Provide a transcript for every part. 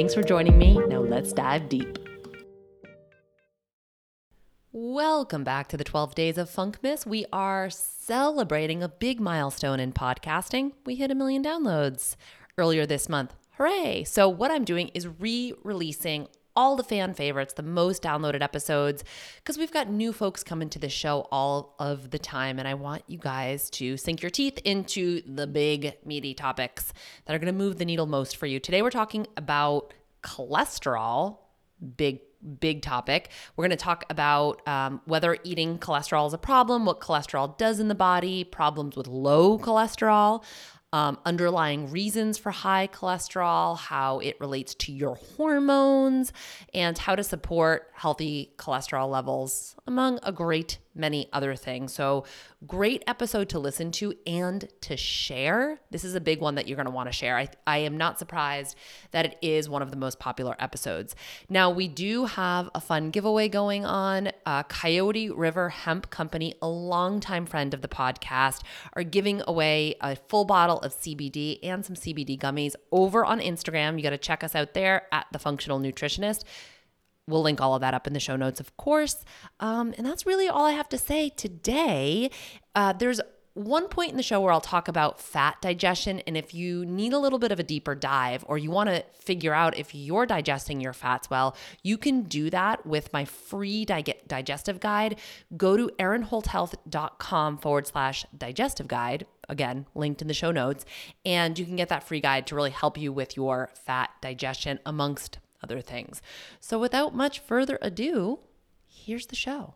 Thanks for joining me. Now let's dive deep. Welcome back to the 12 Days of Funk'mas. We are celebrating a big milestone in podcasting. We hit a million downloads earlier this month. Hooray! So, what I'm doing is re releasing all the fan favorites, the most downloaded episodes, because we've got new folks coming to the show all of the time. And I want you guys to sink your teeth into the big, meaty topics that are going to move the needle most for you. Today, we're talking about cholesterol, big big topic. We're going to talk about um, whether eating cholesterol is a problem, what cholesterol does in the body, problems with low cholesterol um, underlying reasons for high cholesterol, how it relates to your hormones, and how to support healthy cholesterol levels, among a great many other things. So, great episode to listen to and to share. This is a big one that you're going to want to share. I, I am not surprised that it is one of the most popular episodes. Now, we do have a fun giveaway going on. Uh, Coyote River Hemp Company, a longtime friend of the podcast, are giving away a full bottle of CBD and some CBD gummies over on Instagram. You got to check us out there at The Functional Nutritionist. We'll link all of that up in the show notes, of course. Um, and that's really all I have to say today. Uh, there's one point in the show where I'll talk about fat digestion. And if you need a little bit of a deeper dive or you want to figure out if you're digesting your fats well, you can do that with my free dig- digestive guide. Go to erinholthealth.com forward slash digestive guide. Again, linked in the show notes. And you can get that free guide to really help you with your fat digestion, amongst other things. So without much further ado, here's the show.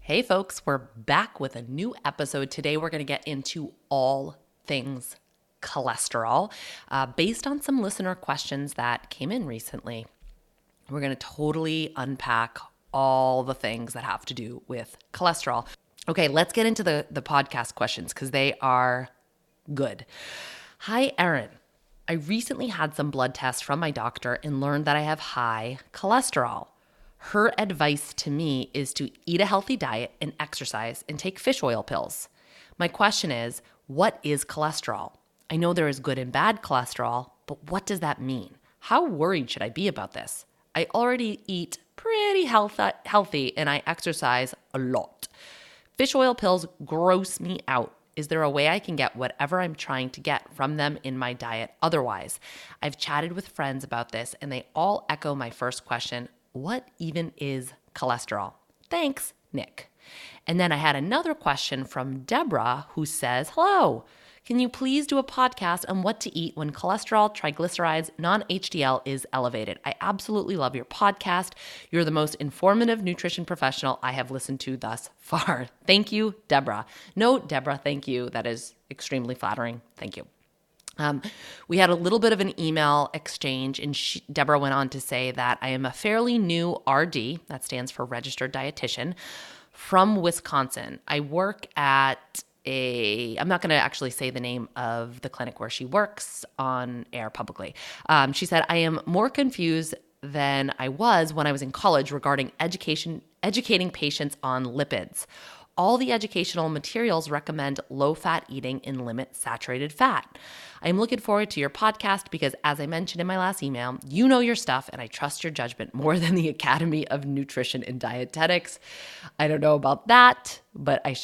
Hey, folks, we're back with a new episode. Today, we're going to get into all things cholesterol uh, based on some listener questions that came in recently. We're going to totally unpack all the things that have to do with cholesterol. Okay, let's get into the, the podcast questions because they are good. Hi, Erin. I recently had some blood tests from my doctor and learned that I have high cholesterol. Her advice to me is to eat a healthy diet and exercise and take fish oil pills. My question is what is cholesterol? I know there is good and bad cholesterol, but what does that mean? How worried should I be about this? I already eat pretty health- healthy and I exercise a lot. Fish oil pills gross me out. Is there a way I can get whatever I'm trying to get from them in my diet otherwise? I've chatted with friends about this and they all echo my first question What even is cholesterol? Thanks, Nick. And then I had another question from Deborah who says, Hello. Can you please do a podcast on what to eat when cholesterol, triglycerides, non HDL is elevated? I absolutely love your podcast. You're the most informative nutrition professional I have listened to thus far. Thank you, Deborah. No, Deborah, thank you. That is extremely flattering. Thank you. Um, we had a little bit of an email exchange, and she, Deborah went on to say that I am a fairly new RD, that stands for registered dietitian, from Wisconsin. I work at a i'm not going to actually say the name of the clinic where she works on air publicly um, she said i am more confused than i was when i was in college regarding education educating patients on lipids all the educational materials recommend low fat eating and limit saturated fat. I'm looking forward to your podcast because, as I mentioned in my last email, you know your stuff and I trust your judgment more than the Academy of Nutrition and Dietetics. I don't know about that, but I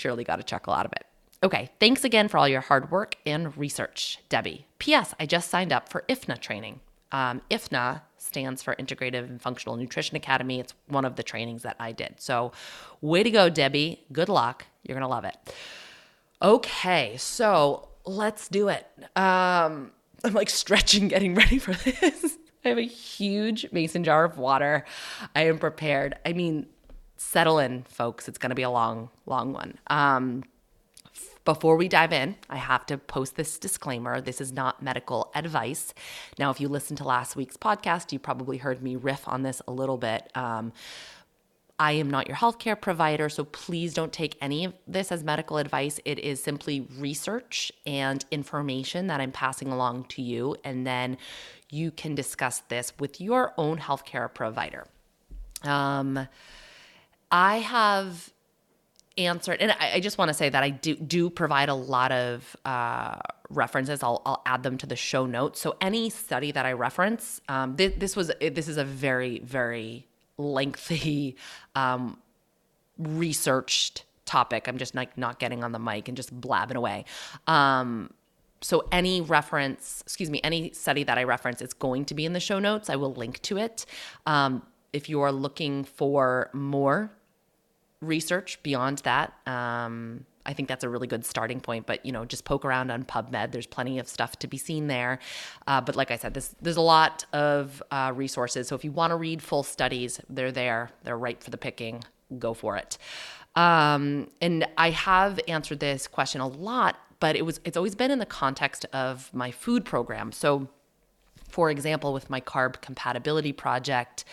surely got a chuckle out of it. Okay, thanks again for all your hard work and research, Debbie. P.S. I just signed up for IFNA training. Um, IFNA stands for Integrative and Functional Nutrition Academy. It's one of the trainings that I did. So, way to go, Debbie. Good luck. You're going to love it. Okay, so let's do it. Um, I'm like stretching, getting ready for this. I have a huge mason jar of water. I am prepared. I mean, settle in, folks. It's going to be a long, long one. Um, before we dive in, I have to post this disclaimer. This is not medical advice. Now, if you listened to last week's podcast, you probably heard me riff on this a little bit. Um, I am not your healthcare provider, so please don't take any of this as medical advice. It is simply research and information that I'm passing along to you, and then you can discuss this with your own healthcare provider. Um, I have answered, and I, I just want to say that I do do provide a lot of uh, references. I'll, I'll add them to the show notes. So any study that I reference, um, this, this was this is a very very lengthy, um, researched topic. I'm just like not getting on the mic and just blabbing away. Um, so any reference, excuse me, any study that I reference is going to be in the show notes. I will link to it. Um, if you are looking for more research beyond that, um, I think that's a really good starting point. But you know, just poke around on PubMed. There's plenty of stuff to be seen there. Uh, but like I said, this, there's a lot of uh, resources. So if you want to read full studies, they're there. They're ripe for the picking. Go for it. Um, and I have answered this question a lot, but it was it's always been in the context of my food program. So, for example, with my carb compatibility project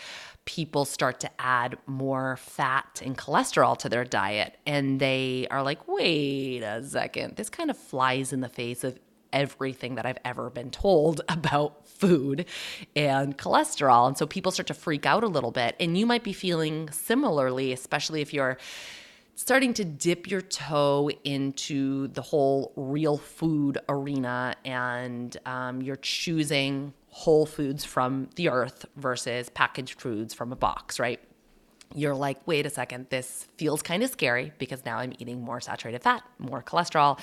people start to add more fat and cholesterol to their diet. And they are like, wait a second, this kind of flies in the face of everything that I've ever been told about food and cholesterol. And so people start to freak out a little bit. And you might be feeling similarly, especially if you're starting to dip your toe into the whole real food arena and um, you're choosing whole foods from the earth versus packaged foods from a box, right? You're like, wait a second, this feels kind of scary because now I'm eating more saturated fat, more cholesterol.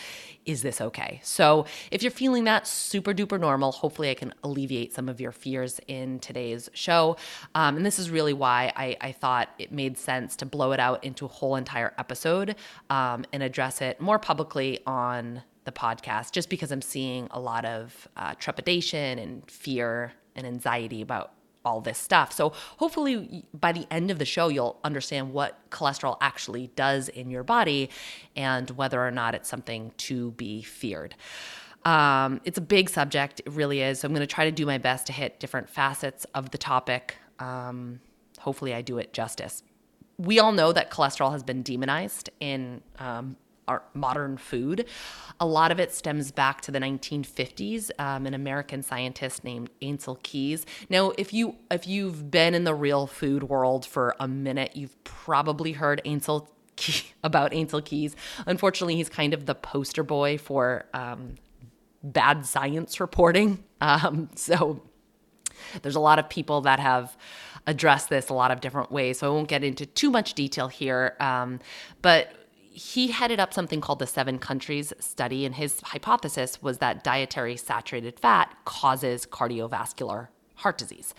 Is this okay? So, if you're feeling that super duper normal, hopefully I can alleviate some of your fears in today's show. Um, and this is really why I, I, thought it made sense to blow it out into a whole entire episode um, and address it more publicly on the podcast just because I'm seeing a lot of uh, trepidation and fear and anxiety about all this stuff. So hopefully by the end of the show, you'll understand what cholesterol actually does in your body and whether or not it's something to be feared. Um, it's a big subject, it really is. So I'm going to try to do my best to hit different facets of the topic. Um, hopefully, I do it justice. We all know that cholesterol has been demonized in um, our modern food. A lot of it stems back to the 1950s. Um, an American scientist named Ancel Keys. Now, if you if you've been in the real food world for a minute, you've probably heard Ancel about Ancel Keys. Unfortunately, he's kind of the poster boy for um, bad science reporting. Um, so there's a lot of people that have addressed this a lot of different ways. So I won't get into too much detail here. Um, but he headed up something called the seven countries study, and his hypothesis was that dietary saturated fat causes cardiovascular heart disease.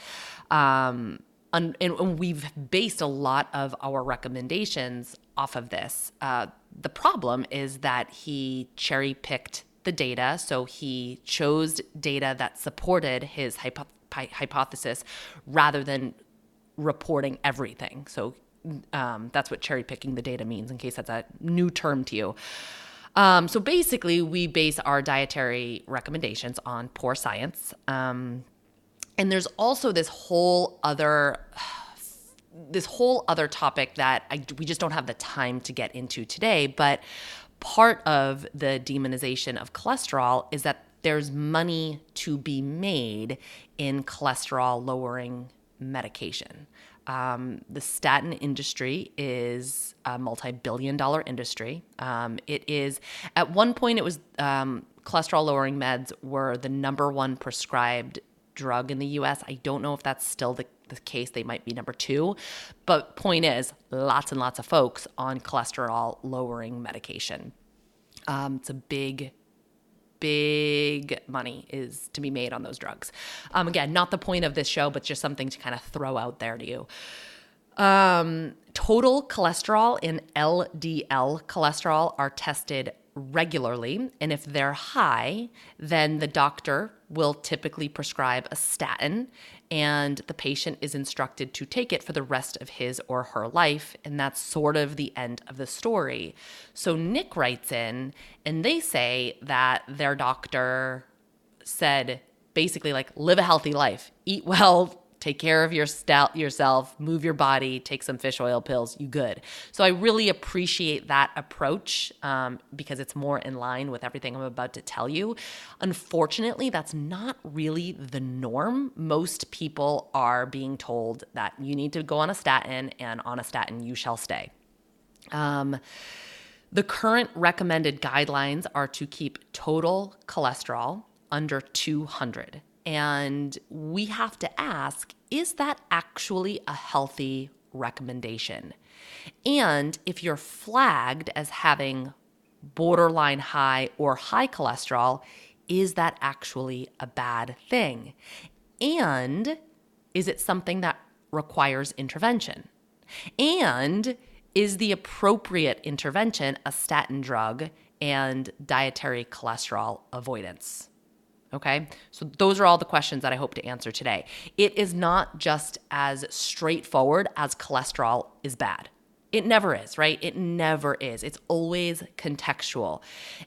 Um, and, and, we've based a lot of our recommendations off of this. Uh, the problem is that he cherry picked the data. So he chose data that supported his hypo- hypothesis rather than reporting everything. So um, that's what cherry picking the data means, in case that's a new term to you. Um, so basically, we base our dietary recommendations on poor science. Um, and there's also this whole other this whole other topic that I, we just don't have the time to get into today. But part of the demonization of cholesterol is that there's money to be made in cholesterol lowering medication. Um, the statin industry is a multi billion dollar industry. Um, it is, at one point, it was um, cholesterol lowering meds were the number one prescribed drug in the US. I don't know if that's still the, the case. They might be number two. But point is, lots and lots of folks on cholesterol lowering medication. Um, it's a big big money is to be made on those drugs. Um, again, not the point of this show, but just something to kind of throw out there to you. Um, total cholesterol and LDL cholesterol are tested regularly. And if they're high, then the doctor will typically prescribe a statin and the patient is instructed to take it for the rest of his or her life. And that's sort of the end of the story. So Nick writes in and they say that their doctor said basically, like, live a healthy life, eat well, take care of your stout yourself, move your body, take some fish oil pills, you good. So I really appreciate that approach um, because it's more in line with everything I'm about to tell you. Unfortunately, that's not really the norm. Most people are being told that you need to go on a statin, and on a statin, you shall stay. Um, the current recommended guidelines are to keep total cholesterol under 200. And we have to ask is that actually a healthy recommendation? And if you're flagged as having borderline high or high cholesterol, is that actually a bad thing? And is it something that requires intervention? And is the appropriate intervention a statin drug and dietary cholesterol avoidance? Okay, so those are all the questions that I hope to answer today. It is not just as straightforward as cholesterol is bad. It never is, right? It never is. It's always contextual.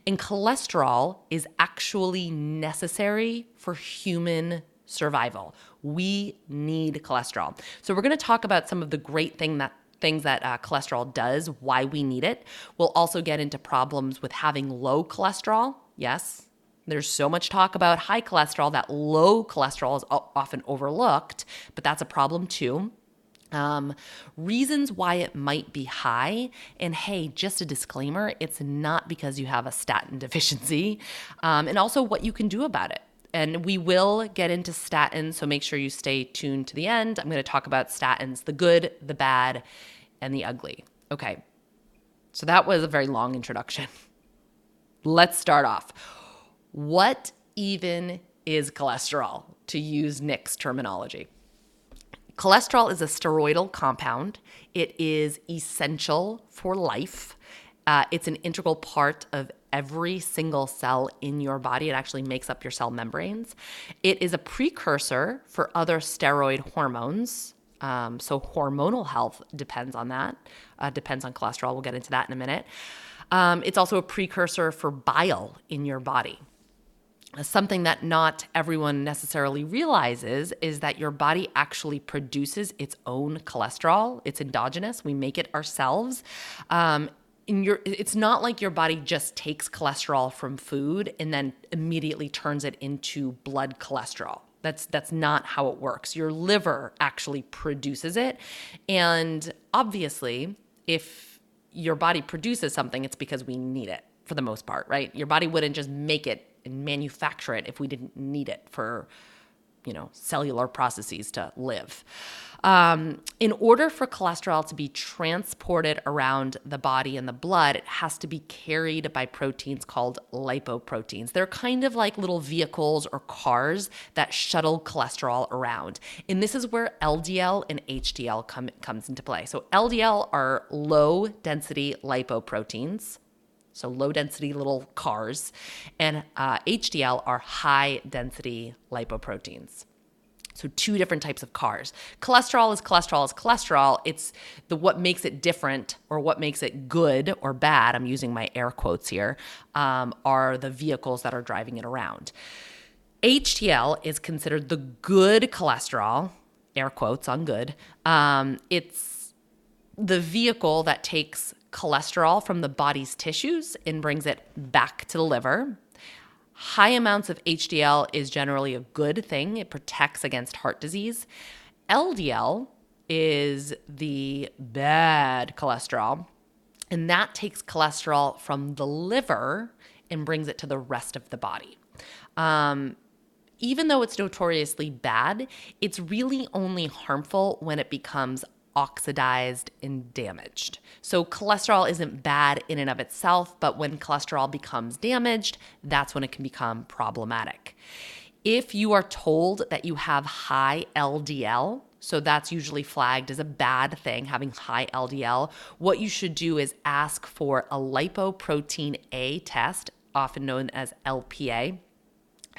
And cholesterol is actually necessary for human survival. We need cholesterol. So we're going to talk about some of the great thing that things that uh, cholesterol does, why we need it. We'll also get into problems with having low cholesterol. Yes, there's so much talk about high cholesterol that low cholesterol is often overlooked, but that's a problem too. Um, reasons why it might be high. And hey, just a disclaimer it's not because you have a statin deficiency, um, and also what you can do about it. And we will get into statins, so make sure you stay tuned to the end. I'm going to talk about statins the good, the bad, and the ugly. Okay, so that was a very long introduction. Let's start off. What even is cholesterol, to use Nick's terminology? Cholesterol is a steroidal compound. It is essential for life. Uh, it's an integral part of every single cell in your body. It actually makes up your cell membranes. It is a precursor for other steroid hormones. Um, so, hormonal health depends on that, uh, depends on cholesterol. We'll get into that in a minute. Um, it's also a precursor for bile in your body something that not everyone necessarily realizes is that your body actually produces its own cholesterol. It's endogenous. We make it ourselves. Um, your, it's not like your body just takes cholesterol from food and then immediately turns it into blood cholesterol. That's that's not how it works. Your liver actually produces it. And obviously, if your body produces something, it's because we need it for the most part, right? Your body wouldn't just make it and manufacture it if we didn't need it for you know cellular processes to live. Um, in order for cholesterol to be transported around the body and the blood it has to be carried by proteins called lipoproteins. They're kind of like little vehicles or cars that shuttle cholesterol around. And this is where ldl and hdl come, comes into play. So ldl are low density lipoproteins so low density little cars, and uh, HDL are high density lipoproteins. So two different types of cars. Cholesterol is cholesterol is cholesterol. It's the what makes it different or what makes it good or bad. I'm using my air quotes here. Um, are the vehicles that are driving it around. HDL is considered the good cholesterol. Air quotes on good. Um, it's the vehicle that takes cholesterol from the body's tissues and brings it back to the liver. High amounts of HDL is generally a good thing, it protects against heart disease. LDL is the bad cholesterol, and that takes cholesterol from the liver and brings it to the rest of the body. Um, even though it's notoriously bad, it's really only harmful when it becomes oxidized and damaged. So, cholesterol isn't bad in and of itself, but when cholesterol becomes damaged, that's when it can become problematic. If you are told that you have high LDL, so that's usually flagged as a bad thing, having high LDL. What you should do is ask for a lipoprotein A test, often known as LPA.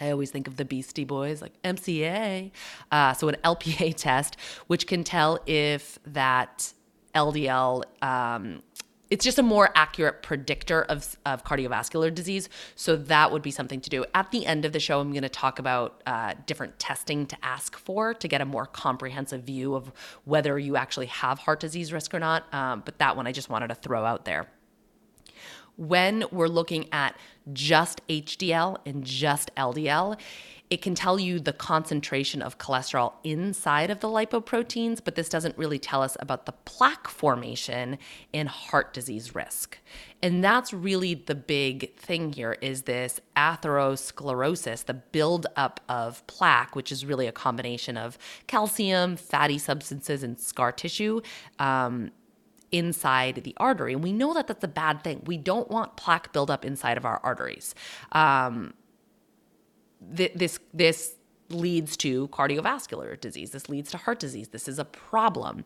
I always think of the Beastie Boys like MCA. Uh, so, an LPA test, which can tell if that LDL, um, it's just a more accurate predictor of, of cardiovascular disease. So, that would be something to do. At the end of the show, I'm going to talk about uh, different testing to ask for to get a more comprehensive view of whether you actually have heart disease risk or not. Um, but that one I just wanted to throw out there when we're looking at just HDL and just LDL, it can tell you the concentration of cholesterol inside of the lipoproteins, but this doesn't really tell us about the plaque formation and heart disease risk. And that's really the big thing here is this atherosclerosis, the buildup of plaque, which is really a combination of calcium, fatty substances, and scar tissue. Um, inside the artery. And we know that that's a bad thing. We don't want plaque buildup inside of our arteries. Um, th- this this leads to cardiovascular disease. This leads to heart disease. This is a problem.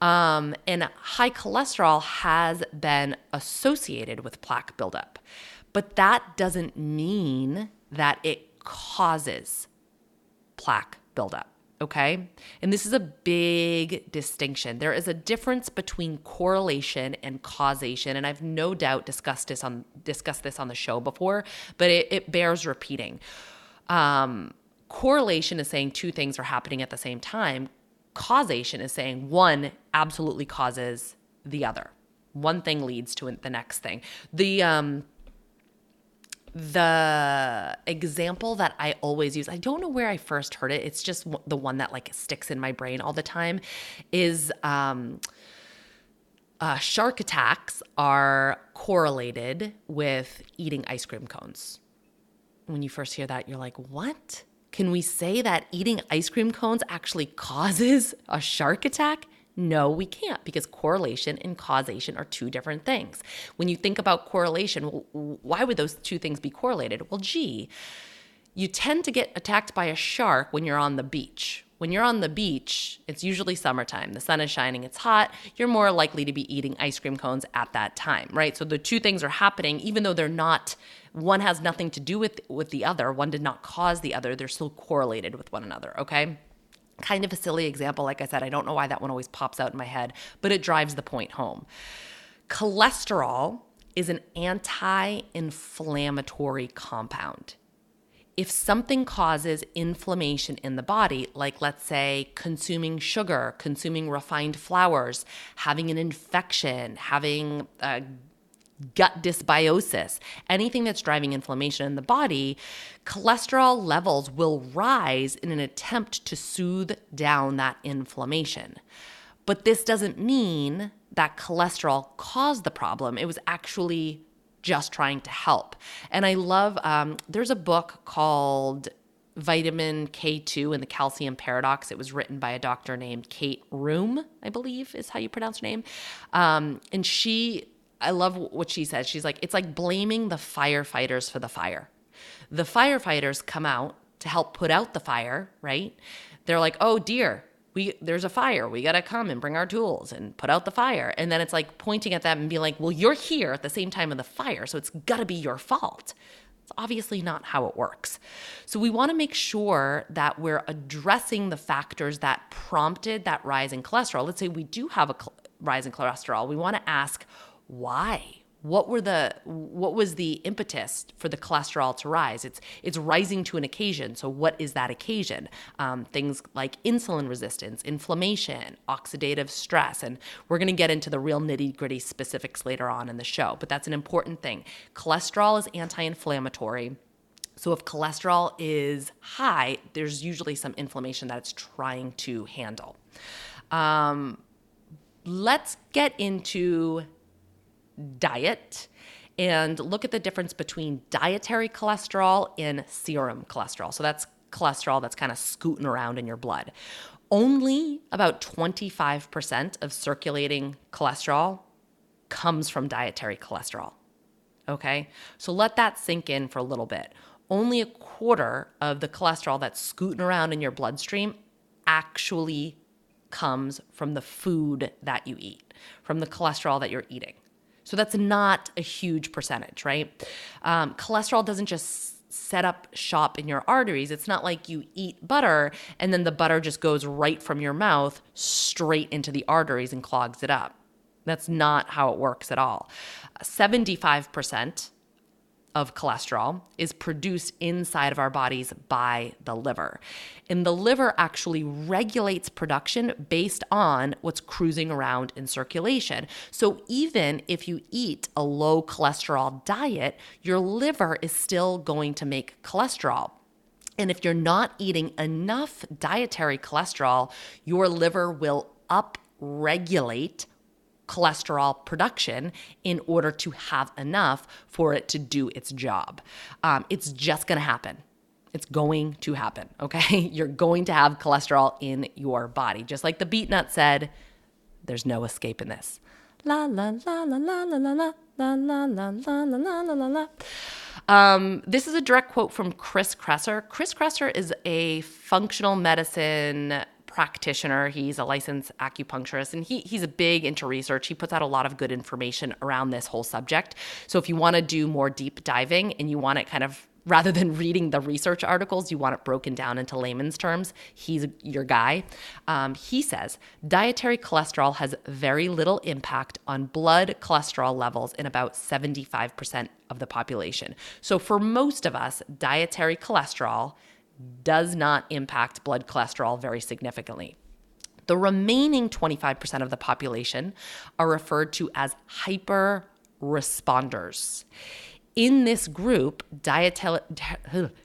Um, and high cholesterol has been associated with plaque buildup, but that doesn't mean that it causes plaque buildup. Okay. And this is a big distinction. There is a difference between correlation and causation. And I've no doubt discussed this on discussed this on the show before, but it, it bears repeating. Um, correlation is saying two things are happening at the same time. Causation is saying one absolutely causes the other. One thing leads to the next thing. The um, the example that I always use, I don't know where I first heard it. It's just the one that like sticks in my brain all the time is um, uh, shark attacks are correlated with eating ice cream cones. When you first hear that, you're like, what? Can we say that eating ice cream cones actually causes a shark attack? No, we can't because correlation and causation are two different things. When you think about correlation, why would those two things be correlated? Well, gee, you tend to get attacked by a shark when you're on the beach. When you're on the beach, it's usually summertime. The sun is shining, it's hot. You're more likely to be eating ice cream cones at that time, right? So the two things are happening, even though they're not, one has nothing to do with, with the other, one did not cause the other, they're still correlated with one another, okay? Kind of a silly example. Like I said, I don't know why that one always pops out in my head, but it drives the point home. Cholesterol is an anti inflammatory compound. If something causes inflammation in the body, like let's say consuming sugar, consuming refined flours, having an infection, having a gut dysbiosis, anything that's driving inflammation in the body, cholesterol levels will rise in an attempt to soothe down that inflammation. But this doesn't mean that cholesterol caused the problem. It was actually just trying to help. And I love, um, there's a book called Vitamin K2 and the Calcium Paradox. It was written by a doctor named Kate Rhéaume, I believe is how you pronounce her name. Um, and she I love what she says. She's like, it's like blaming the firefighters for the fire. The firefighters come out to help put out the fire, right? They're like, oh dear, we there's a fire. We gotta come and bring our tools and put out the fire. And then it's like pointing at them and being like, well, you're here at the same time of the fire, so it's gotta be your fault. It's obviously not how it works. So we want to make sure that we're addressing the factors that prompted that rise in cholesterol. Let's say we do have a rise in cholesterol. We want to ask why? What were the what was the impetus for the cholesterol to rise? It's it's rising to an occasion. So what is that occasion? Um, things like insulin resistance, inflammation, oxidative stress, and we're going to get into the real nitty gritty specifics later on in the show. But that's an important thing. Cholesterol is anti-inflammatory. So if cholesterol is high, there's usually some inflammation that it's trying to handle. Um, let's get into diet and look at the difference between dietary cholesterol and serum cholesterol. So that's cholesterol that's kind of scooting around in your blood. only about 25% of circulating cholesterol comes from dietary cholesterol. Okay, so let that sink in for a little bit. Only a quarter of the cholesterol that's scooting around in your bloodstream actually comes from the food that you eat, from the cholesterol that you're eating. So that's not a huge percentage, right? Um, cholesterol doesn't just set up shop in your arteries. It's not like you eat butter and then the butter just goes right from your mouth straight into the arteries and clogs it up. That's not how it works at all. 75% of cholesterol is produced inside of our bodies by the liver. And the liver actually regulates production based on what's cruising around in circulation. So even if you eat a low cholesterol diet, your liver is still going to make cholesterol. And if you're not eating enough dietary cholesterol, your liver will upregulate cholesterol production in order to have enough for it to do its job. Um, it's just going to happen. It's going to happen, okay? You're going to have cholesterol in your body. Just like the Beatnut said, there's no escape in this. La la la la la la la la la la la la la la la la. Um, this is a direct quote from Chris Kresser. Chris Kresser is a functional medicine practitioner. He's a licensed acupuncturist and he, he's a big into research. He puts out a lot of good information around this whole subject. So if you want to do more deep diving and you want it kind of rather than reading the research articles, you want it broken down into layman's terms. He's your guy. Um, he says dietary cholesterol has very little impact on blood cholesterol levels in about 75% of the population. So, for most of us, dietary cholesterol does not impact blood cholesterol very significantly. The remaining 25% of the population are referred to as hyper responders. In this group, dietary,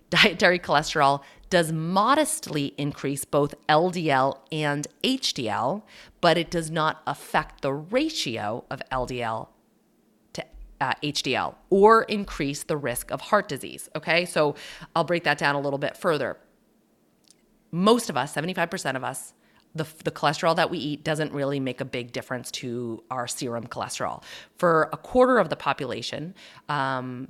cholesterol does modestly increase both LDL and HDL, but it does not affect the ratio of LDL uh, HDL or increase the risk of heart disease. Okay, so I'll break that down a little bit further. Most of us, 75% of us, the, the cholesterol that we eat doesn't really make a big difference to our serum cholesterol. For a quarter of the population, um,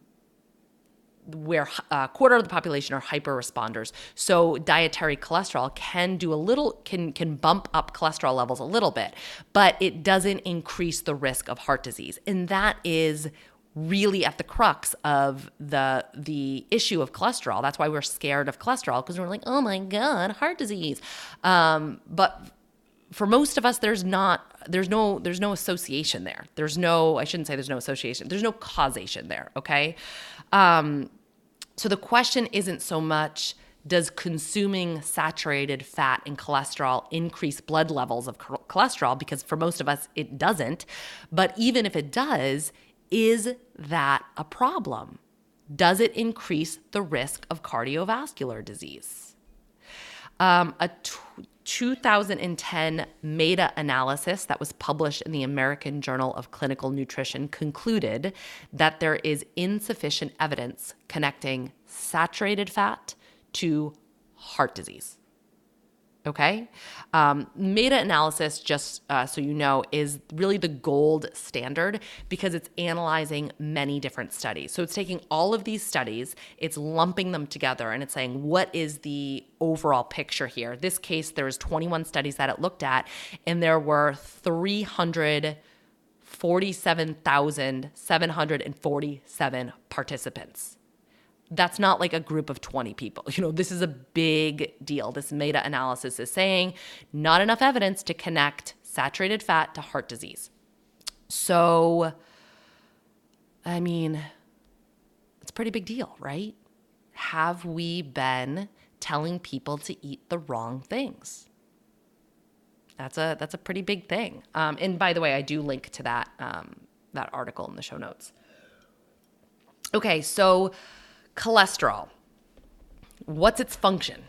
where a uh, quarter of the population are hyper responders. So dietary cholesterol can do a little can can bump up cholesterol levels a little bit, but it doesn't increase the risk of heart disease. And that is really at the crux of the the issue of cholesterol. That's why we're scared of cholesterol because we're like, "Oh my god, heart disease." Um, but for most of us there's not there's no there's no association there there's no i shouldn't say there's no association there's no causation there okay um, so the question isn't so much does consuming saturated fat and cholesterol increase blood levels of cholesterol? Because for most of us it doesn't. But even if it does is that a problem? Does it increase the risk of cardiovascular disease? Um, a t- 2010 meta analysis that was published in the American Journal of Clinical Nutrition concluded that there is insufficient evidence connecting saturated fat to heart disease. Okay. Um, meta analysis, just uh, so you know, is really the gold standard because it's analyzing many different studies. So it's taking all of these studies, it's lumping them together, and it's saying, what is the overall picture here? This case, there was 21 studies that it looked at, and there were 347,747 participants that's not like a group of 20 people. You know, this is a big deal. This meta analysis is saying not enough evidence to connect saturated fat to heart disease. So, I mean, it's a pretty big deal, right? Have we been telling people to eat the wrong things? That's a that's a pretty big thing. Um, and by the way, I do link to that um, that article in the show notes. Okay, so Cholesterol. What's its function?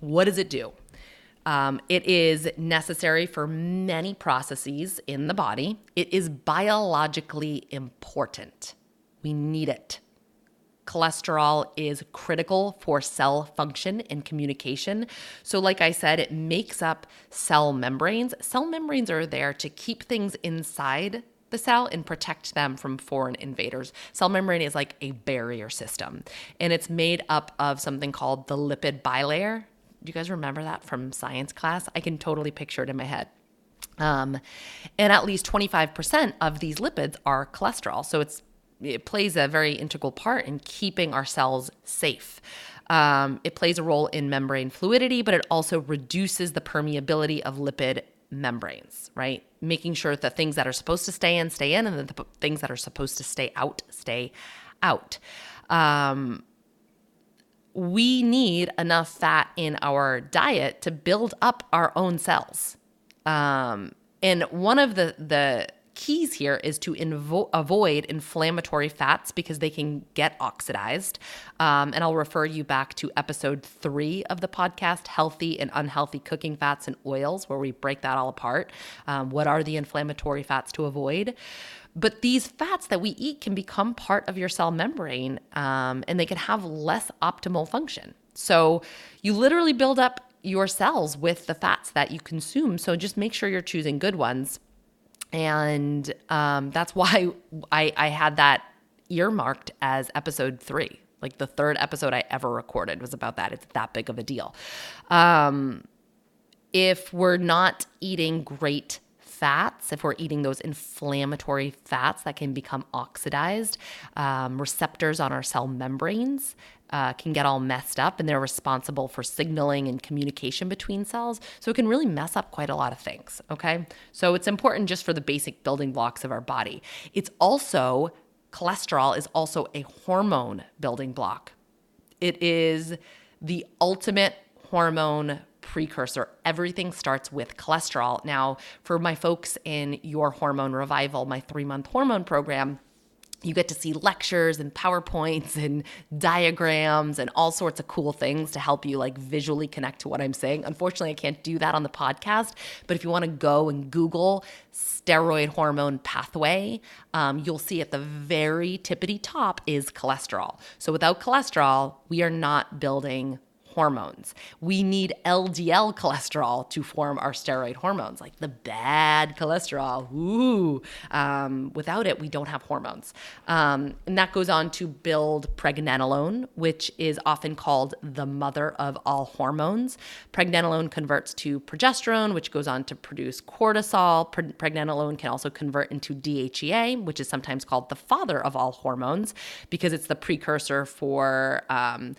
What does it do? Um, it is necessary for many processes in the body. It is biologically important. We need it. cholesterol is critical for cell function and communication. So, like I said, it makes up cell membranes. Cell membranes are there to keep things inside the cell and protect them from foreign invaders. Cell membrane is like a barrier system, and it's made up of something called the lipid bilayer. Do you guys remember that from science class? I can totally picture it in my head. Um, and at least 25% of these lipids are cholesterol. So it plays a very integral part in keeping our cells safe. Um, it plays a role in membrane fluidity, but it also reduces the permeability of lipid membranes, right? Making sure that things that are supposed to stay in stay in, and that the things that are supposed to stay out stay out. Um, we need enough fat in our diet to build up our own cells. Um, and one of the the keys here is to invo- avoid inflammatory fats because they can get oxidized. Um, and I'll refer you back to episode three of the podcast, Healthy and Unhealthy Cooking Fats and Oils, where we break that all apart. Um, what are the inflammatory fats to avoid? But these fats that we eat can become part of your cell membrane um, and they can have less optimal function. So you literally build up your cells with the fats that you consume. So just make sure you're choosing good ones and um, that's why I, I had that earmarked as episode three. Like the third episode I ever recorded was about that. It's that big of a deal. Um, if we're not eating great fats, if we're eating those inflammatory fats that can become oxidized, um, receptors on our cell membranes uh, can get all messed up and they're responsible for signaling and communication between cells. So it can really mess up quite a lot of things. Okay. So it's important just for the basic building blocks of our body. It's also, cholesterol is also a hormone building block. It is the ultimate hormone precursor. Everything starts with cholesterol. Now, for my folks in Your Hormone Revival, my three month hormone program, you get to see lectures and PowerPoints and diagrams and all sorts of cool things to help you like visually connect to what I'm saying. Unfortunately, I can't do that on the podcast, but if you want to go and Google steroid hormone pathway, um, you'll see at the very tippity top is cholesterol. So without cholesterol, we are not building hormones. We need LDL cholesterol to form our steroid hormones, like the bad cholesterol. Ooh, um, without it, we don't have hormones. Um, and that goes on to build pregnenolone, which is often called the mother of all hormones. Pregnenolone converts to progesterone, which goes on to produce cortisol. Pre- pregnenolone can also convert into DHEA, which is sometimes called the father of all hormones because it's the precursor for. Um,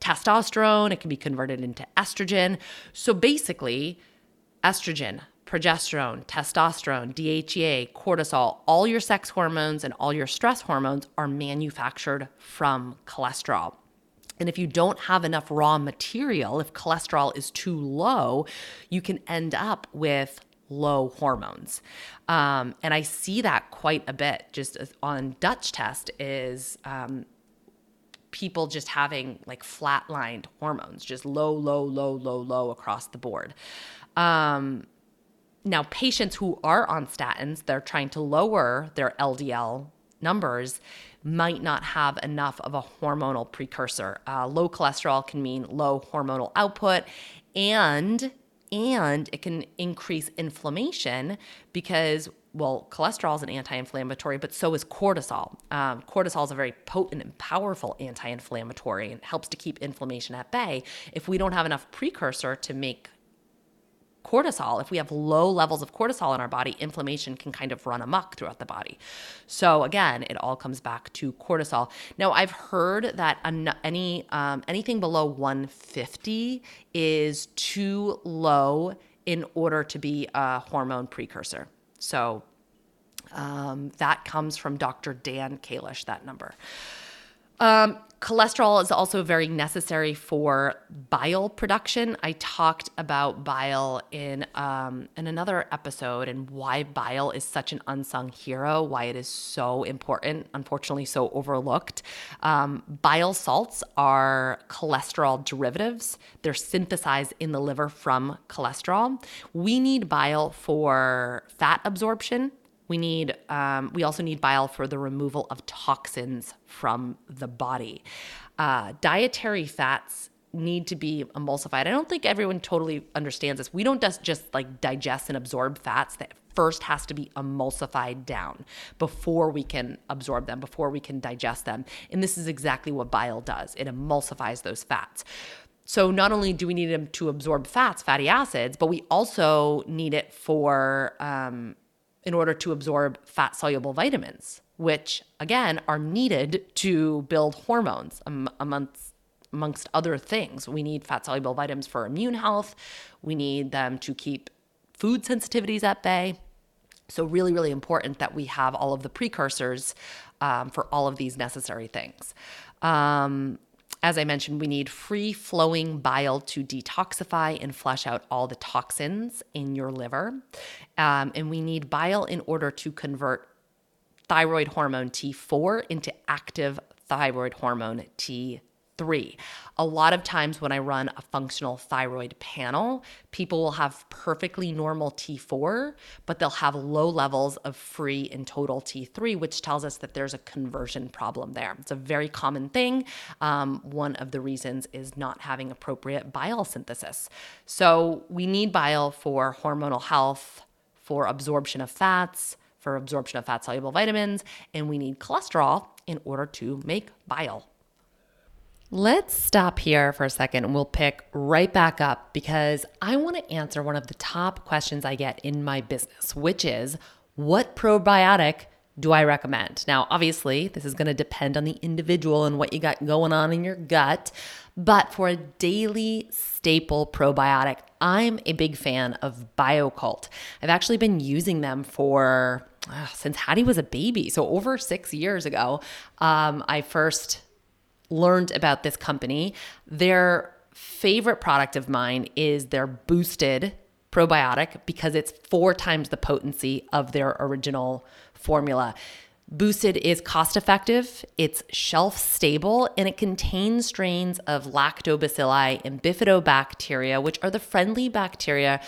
testosterone, it can be converted into estrogen. So basically, estrogen, progesterone, testosterone, DHEA, cortisol, all your sex hormones and all your stress hormones are manufactured from cholesterol. And if you don't have enough raw material, if cholesterol is too low, you can end up with low hormones. Um, and I see that quite a bit just on Dutch test is um, people just having like flatlined hormones, just low, low, low, low, low across the board. Um, now, patients who are on statins, they're trying to lower their LDL numbers, might not have enough of a hormonal precursor. Uh, low cholesterol can mean low hormonal output, and and it can increase inflammation because well, cholesterol is an anti inflammatory, but so is cortisol. Um, cortisol is a very potent and powerful anti inflammatory and helps to keep inflammation at bay. If we don't have enough precursor to make cortisol, if we have low levels of cortisol in our body, inflammation can kind of run amok throughout the body. So again, it all comes back to cortisol. Now, I've heard that any um, anything below 150 is too low in order to be a hormone precursor. So um, that comes from Dr. Dan Kalish, that number. Um, cholesterol is also very necessary for bile production. I talked about bile in um, in another episode and why bile is such an unsung hero, why it is so important, unfortunately so overlooked. Um, bile salts are cholesterol derivatives. They're synthesized in the liver from cholesterol. We need bile for fat absorption We need. Um, we also need bile for the removal of toxins from the body. Uh, dietary fats need to be emulsified. I don't think everyone totally understands this. We don't just just like digest and absorb fats that first has to be emulsified down before we can absorb them, before we can digest them. And this is exactly what bile does. It emulsifies those fats. So not only do we need them to absorb fats, fatty acids, but we also need it for um, in order to absorb fat soluble vitamins, which again are needed to build hormones amongst amongst other things. We need fat soluble vitamins for immune health. We need them to keep food sensitivities at bay. So, really, really important that we have all of the precursors um, for all of these necessary things. Um, as I mentioned, we need free flowing bile to detoxify and flush out all the toxins in your liver. Um, and we need bile in order to convert thyroid hormone T4 into active thyroid hormone T3 three. A lot of times when I run a functional thyroid panel, people will have perfectly normal T4, but they'll have low levels of free and total T3, which tells us that there's a conversion problem there. It's a very common thing. Um, one of the reasons is not having appropriate bile synthesis. So we need bile for hormonal health, for absorption of fats, for absorption of fat soluble vitamins, and we need cholesterol in order to make bile. Let's stop here for a second and we'll pick right back up because I want to answer one of the top questions I get in my business, which is what probiotic do I recommend? Now, obviously, this is going to depend on the individual and what you got going on in your gut, but for a daily staple probiotic, I'm a big fan of Bio-Kult. I've actually been using them for uh, since Hattie was a baby, so over six years ago. Um, I first learned about this company. Their favorite product of mine is their boosted probiotic because it's four times the potency of their original formula. Boosted is cost effective, it's shelf stable, and it contains strains of lactobacilli and bifidobacteria, which are the friendly bacteria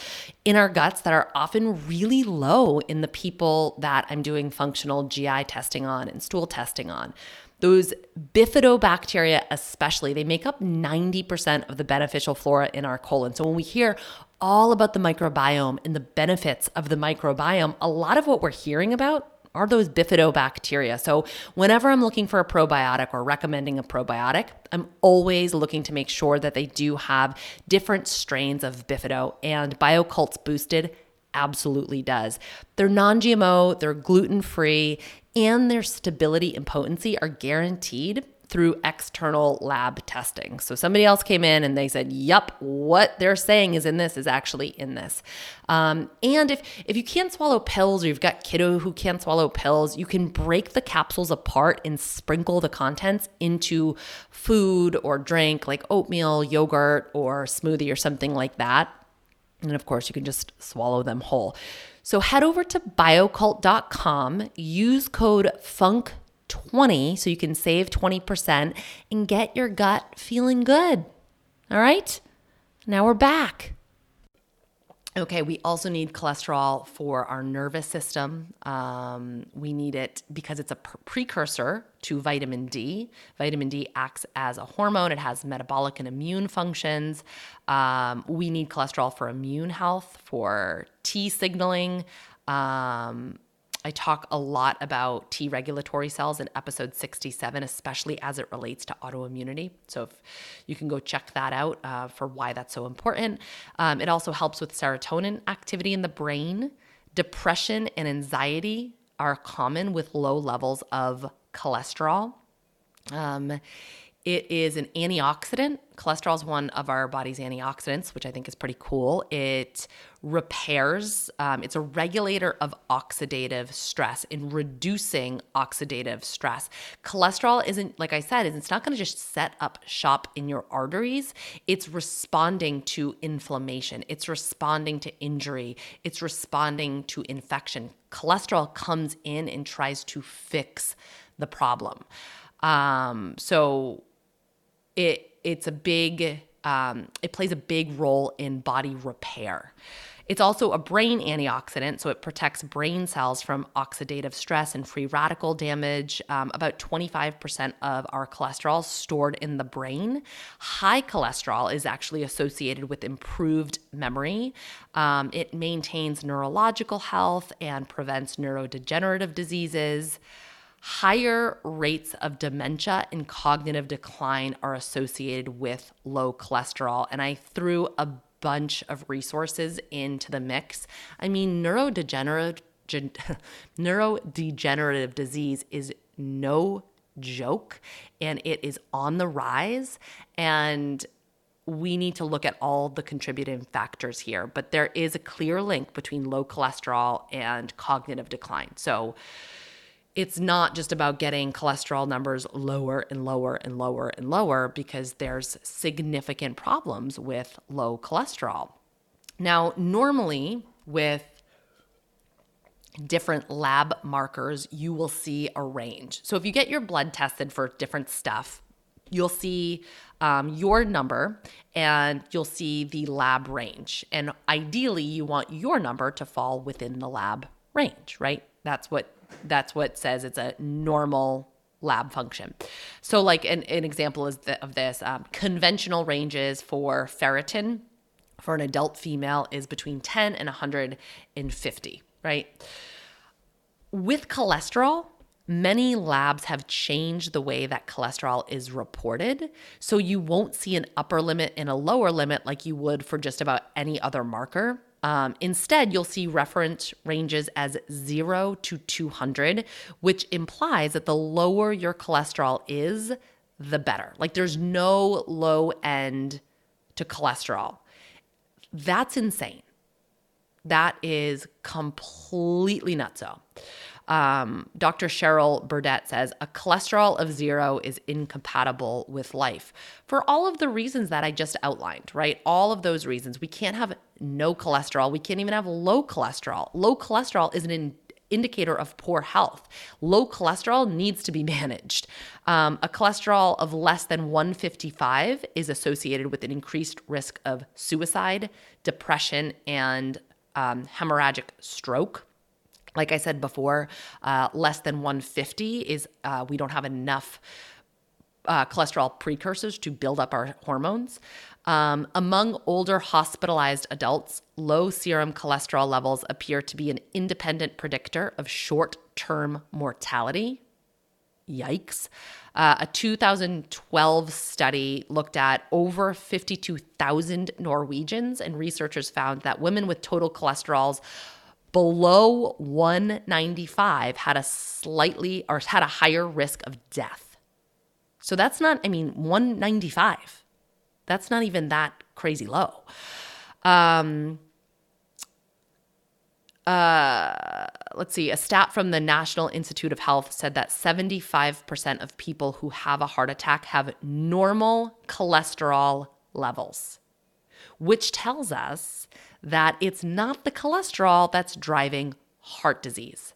in our guts that are often really low in the people that I'm doing functional GI testing on and stool testing on. Those bifidobacteria, especially, they make up 90% of the beneficial flora in our colon. So when we hear all about the microbiome and the benefits of the microbiome, a lot of what we're hearing about are those bifidobacteria. So, whenever I'm looking for a probiotic or recommending a probiotic, I'm always looking to make sure that they do have different strains of bifido, and Bio-Kult's boosted absolutely does. They're non GMO, they're gluten free, and their stability and potency are guaranteed through external lab testing. So somebody else came in and they said, "Yep, what they're saying is in this is actually in this." Um, and if if you can't swallow pills or you've got kiddo who can't swallow pills, you can break the capsules apart and sprinkle the contents into food or drink like oatmeal, yogurt, or smoothie or something like that. And of course, you can just swallow them whole. So head over to biocult.com, use code FUNK20 so you can save 20% and get your gut feeling good. All right? Now we're back. Okay, we also need cholesterol for our nervous system. Um, we need it because it's a precursor to vitamin D. Vitamin D acts as a hormone, it has metabolic and immune functions. Um, we need cholesterol for immune health, for T signaling. Um, I talk a lot about T regulatory cells in episode 67, especially as it relates to autoimmunity. So if you can go check that out uh, for why that's so important. Um, it also helps with serotonin activity in the brain. Depression and anxiety are common with low levels of cholesterol. Um, it is an antioxidant. Cholesterol is one of our body's antioxidants, which I think is pretty cool. It repairs, um, it's a regulator of oxidative stress in reducing oxidative stress. Cholesterol isn't, like I said, it's not going to just set up shop in your arteries. It's responding to inflammation, it's responding to injury, it's responding to infection. Cholesterol comes in and tries to fix the problem. Um, so it it's a big um, it plays a big role in body repair. It's also a brain antioxidant, so it protects brain cells from oxidative stress and free radical damage. Um, about 25% of our cholesterol is stored in the brain. High cholesterol is actually associated with improved memory. Um, it maintains neurological health and prevents neurodegenerative diseases. Higher rates of dementia and cognitive decline are associated with low cholesterol. And I threw a bunch of resources into the mix. I mean, neurodegenerative neurodegenerative disease is no joke and it is on the rise and we need to look at all the contributing factors here but there is a clear link between low cholesterol and cognitive decline so it's not just about getting cholesterol numbers lower and lower and lower and lower because there's significant problems with low cholesterol. Now, normally with different lab markers, you will see a range. So if you get your blood tested for different stuff, you'll see um, your number and you'll see the lab range. And ideally, you want your number to fall within the lab range, right? That's what that's what says it's a normal lab function. So, like an, an example is the, of this um, conventional ranges for ferritin for an adult female is between 10 and 150, right? With cholesterol, many labs have changed the way that cholesterol is reported. So you won't see an upper limit and a lower limit like you would for just about any other marker. Um, instead, you'll see reference ranges as 0 to 200, which implies that the lower your cholesterol is, the better. Like there's no low end to cholesterol. That's insane. That is completely nutso. Um, Dr. Cheryl Burdette says a cholesterol of zero is incompatible with life for all of the reasons that I just outlined, right? All of those reasons. We can't have no cholesterol. We can't even have low cholesterol. Low cholesterol is an in- indicator of poor health. Low cholesterol needs to be managed. Um, a cholesterol of less than 155 is associated with an increased risk of suicide, depression, and um, hemorrhagic stroke. Like I said before, uh, less than 150 is uh, we don't have enough uh, cholesterol precursors to build up our hormones. Um, among older hospitalized adults, low serum cholesterol levels appear to be an independent predictor of short term mortality. Yikes. Uh, a 2012 study looked at over 52,000 Norwegians, and researchers found that women with total cholesterols below 195 had a slightly or had a higher risk of death. So that's not, I mean, 195. That's not even that crazy low. Um, uh, let's see, a stat from the National Institute of Health said that 75% of people who have a heart attack have normal cholesterol levels, which tells us that it's not the cholesterol that's driving heart disease.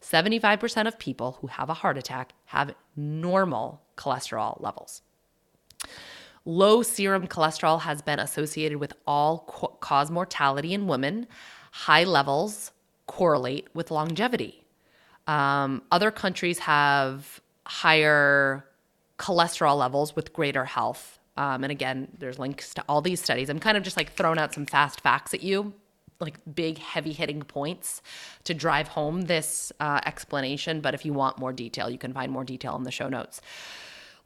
75% of people who have a heart attack have normal cholesterol levels. Low serum cholesterol has been associated with all cause mortality in women. High levels correlate with longevity. Um, other countries have higher cholesterol levels with greater health. Um, and again, there's links to all these studies. I'm kind of just like throwing out some fast facts at you, like big, heavy hitting points to drive home this uh, explanation. But if you want more detail, you can find more detail in the show notes.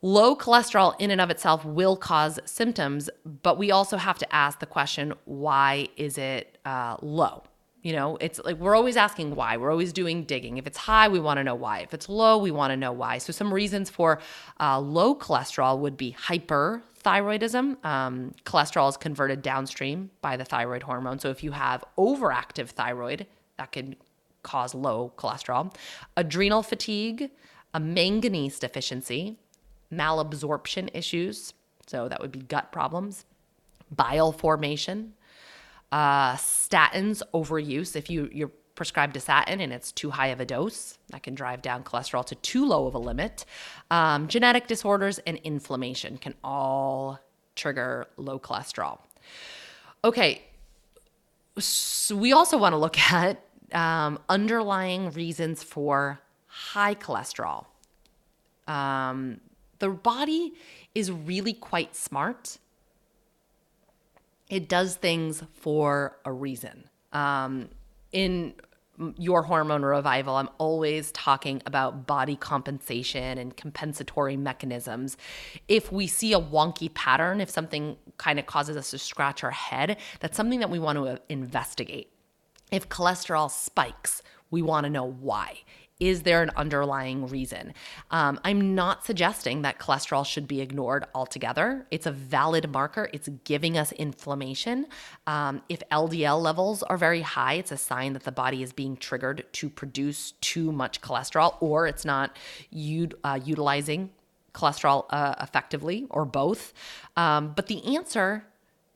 Low cholesterol in and of itself will cause symptoms, but we also have to ask the question why is it uh, low? You know, it's like we're always asking why. We're always doing digging. If it's high, we want to know why. If it's low, we want to know why. So, some reasons for uh, low cholesterol would be hyperthyroidism. Um, cholesterol is converted downstream by the thyroid hormone. So, if you have overactive thyroid, that can cause low cholesterol. Adrenal fatigue, a manganese deficiency, malabsorption issues. So that would be gut problems, bile formation, uh, statins overuse. If you, you're prescribed a statin and it's too high of a dose, that can drive down cholesterol to too low of a limit. Um, genetic disorders and inflammation can all trigger low cholesterol. Okay, so we also want to look at um, underlying reasons for high cholesterol. Um, the body is really quite smart. It does things for a reason. Um, in your hormone revival, I'm always talking about body compensation and compensatory mechanisms. If we see a wonky pattern, if something kind of causes us to scratch our head, that's something that we want to investigate. If cholesterol spikes, we want to know why. Is there an underlying reason? Um, I'm not suggesting that cholesterol should be ignored altogether. It's a valid marker, it's giving us inflammation. Um, if LDL levels are very high, it's a sign that the body is being triggered to produce too much cholesterol or it's not u- uh, utilizing cholesterol uh, effectively or both. Um, but the answer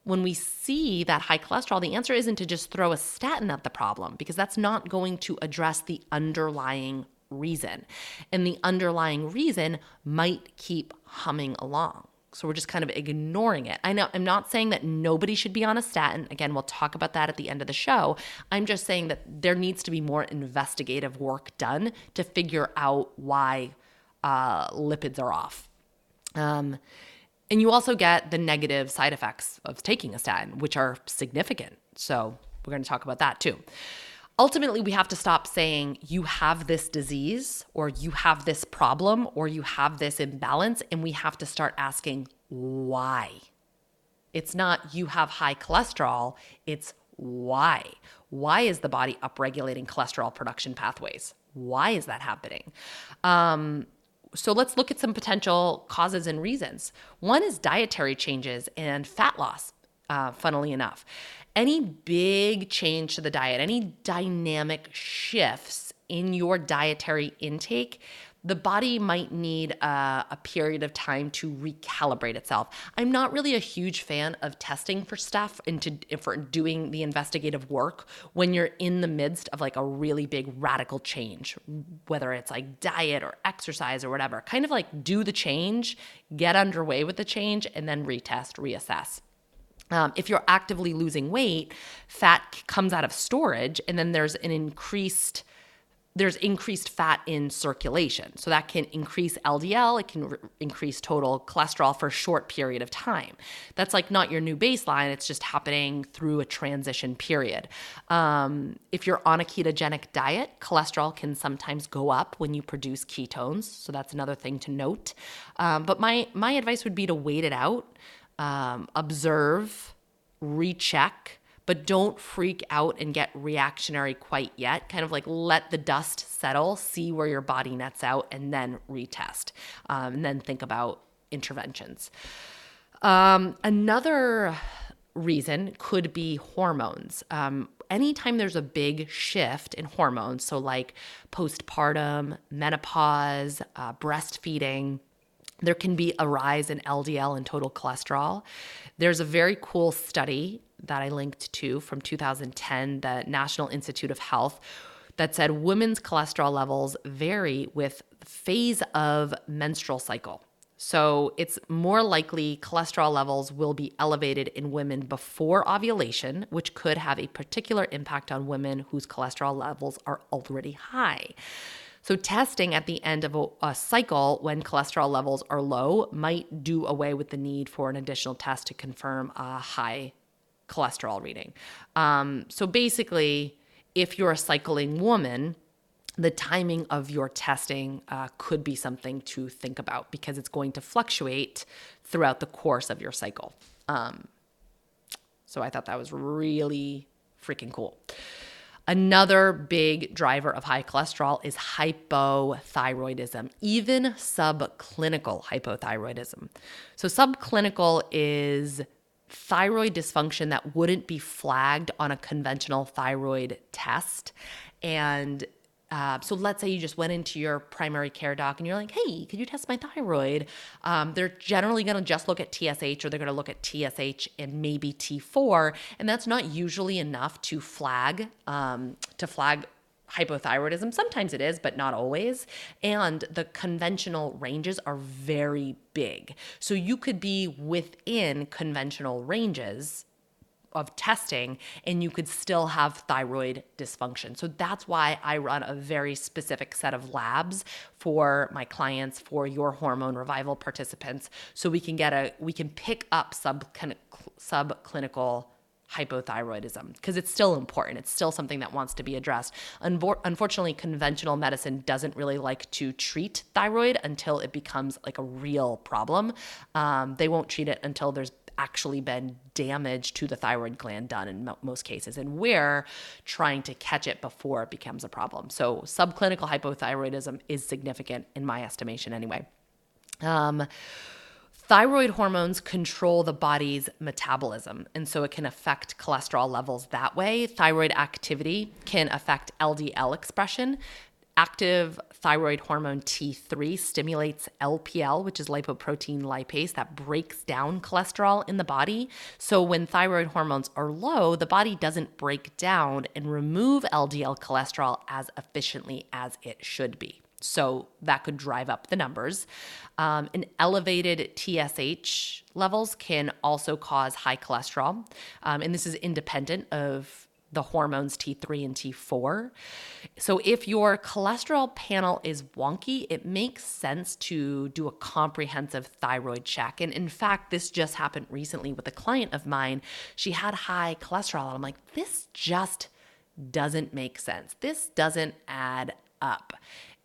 when we see that high cholesterol, the answer isn't to just throw a statin at the problem because that's not going to address the underlying reason. And the underlying reason might keep humming along. So we're just kind of ignoring it. I know I'm not saying that nobody should be on a statin. Again, we'll talk about that at the end of the show. I'm just saying that there needs to be more investigative work done to figure out why uh, lipids are off. Um, and you also get the negative side effects of taking a statin, which are significant. So we're going to talk about that too. Ultimately, we have to stop saying you have this disease or you have this problem or you have this imbalance, and we have to start asking why. It's not you have high cholesterol, it's why. Why is the body upregulating cholesterol production pathways? Why is that happening? Um, so let's look at some potential causes and reasons. One is dietary changes and fat loss, uh, funnily enough. Any big change to the diet, any dynamic shifts in your dietary intake the body might need a, a, period of time to recalibrate itself. I'm not really a huge fan of testing for stuff and to, for doing the investigative work when you're in the midst of like a really big radical change, whether it's like diet or exercise or whatever. Kind of like do the change, get underway with the change, and then retest, reassess. Um, if you're actively losing weight, fat comes out of storage, and then there's an increased there's increased fat in circulation. So that can increase LDL, it can re- increase total cholesterol for a short period of time. That's like not your new baseline, it's just happening through a transition period. Um, if you're on a ketogenic diet, cholesterol can sometimes go up when you produce ketones. So that's another thing to note. Um, but my, my advice would be to wait it out, um, observe, recheck but don't freak out and get reactionary quite yet. Kind of like let the dust settle, see where your body nets out, and then retest. Um, and then think about interventions. Um, another reason could be hormones. Um, anytime there's a big shift in hormones, so like postpartum, menopause, uh, breastfeeding, there can be a rise in LDL and total cholesterol. There's a very cool study that I linked to from 2010, the National Institute of Health, that said women's cholesterol levels vary with the phase of menstrual cycle. So it's more likely cholesterol levels will be elevated in women before ovulation, which could have a particular impact on women whose cholesterol levels are already high. So, testing at the end of a, a, cycle when cholesterol levels are low might do away with the need for an additional test to confirm a high cholesterol reading. Um, so basically, if you're a cycling woman, the timing of your testing uh, could be something to think about because it's going to fluctuate throughout the course of your cycle. Um, so I thought that was really freaking cool. Another big driver of high cholesterol is hypothyroidism, even subclinical hypothyroidism. So, subclinical is thyroid dysfunction that wouldn't be flagged on a conventional thyroid test. And uh, so let's say you just went into your primary care doc and you're like, hey, could you test my thyroid? Um, they're generally going to just look at TSH or they're going to look at TSH and maybe T4, and that's not usually enough to flag um, to flag hypothyroidism. Sometimes it is, but not always. And the conventional ranges are very big. So you could be within conventional ranges of testing and you could still have thyroid dysfunction. So that's why I run a very specific set of labs for my clients for your hormone revival participants so we can get a we can pick up sub subclinical hypothyroidism because it's still important. It's still something that wants to be addressed. Unvo- unfortunately, conventional medicine doesn't really like to treat thyroid until it becomes like a real problem. Um, they won't treat it until there's actually been damage to the thyroid gland done in mo- most cases. And we're trying to catch it before it becomes a problem. So, subclinical hypothyroidism is significant in my estimation, anyway. Um, Thyroid hormones control the body's metabolism, and so it can affect cholesterol levels that way. Thyroid activity can affect LDL expression. Active thyroid hormone T3 stimulates LPL, which is lipoprotein lipase, that breaks down cholesterol in the body. So, when thyroid hormones are low, the body doesn't break down and remove LDL cholesterol as efficiently as it should be. So that could drive up the numbers. Um, and elevated TSH levels can also cause high cholesterol. Um, and this is independent of the hormones T3 and T4. So, if your cholesterol panel is wonky, it makes sense to do a comprehensive thyroid check. And in fact, this just happened recently with a client of mine. She had high cholesterol. And I'm like, this just doesn't make sense. This doesn't add up.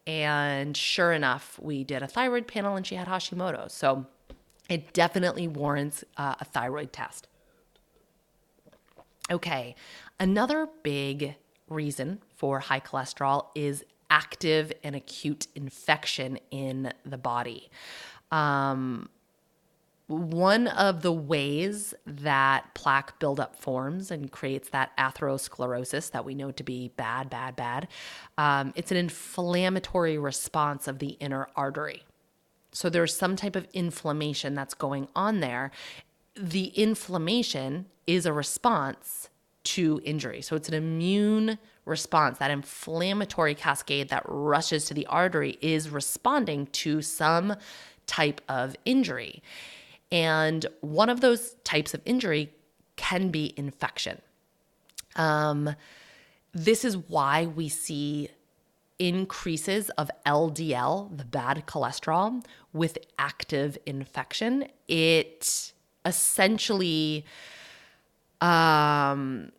And sure enough, we did a thyroid panel and she had Hashimoto. So it definitely warrants uh, a thyroid test. Okay, another big reason for high cholesterol is active and acute infection in the body. Um, one of the ways that plaque buildup forms and creates that atherosclerosis that we know to be bad, bad, bad, um, it's an inflammatory response of the inner artery. So there's some type of inflammation that's going on there. The inflammation is a response to injury. So it's an immune response. That inflammatory cascade that rushes to the artery is responding to some type of injury. And one of those types of injury can be infection. Um, this is why we see increases of LDL, the bad cholesterol, with active infection. It essentially um,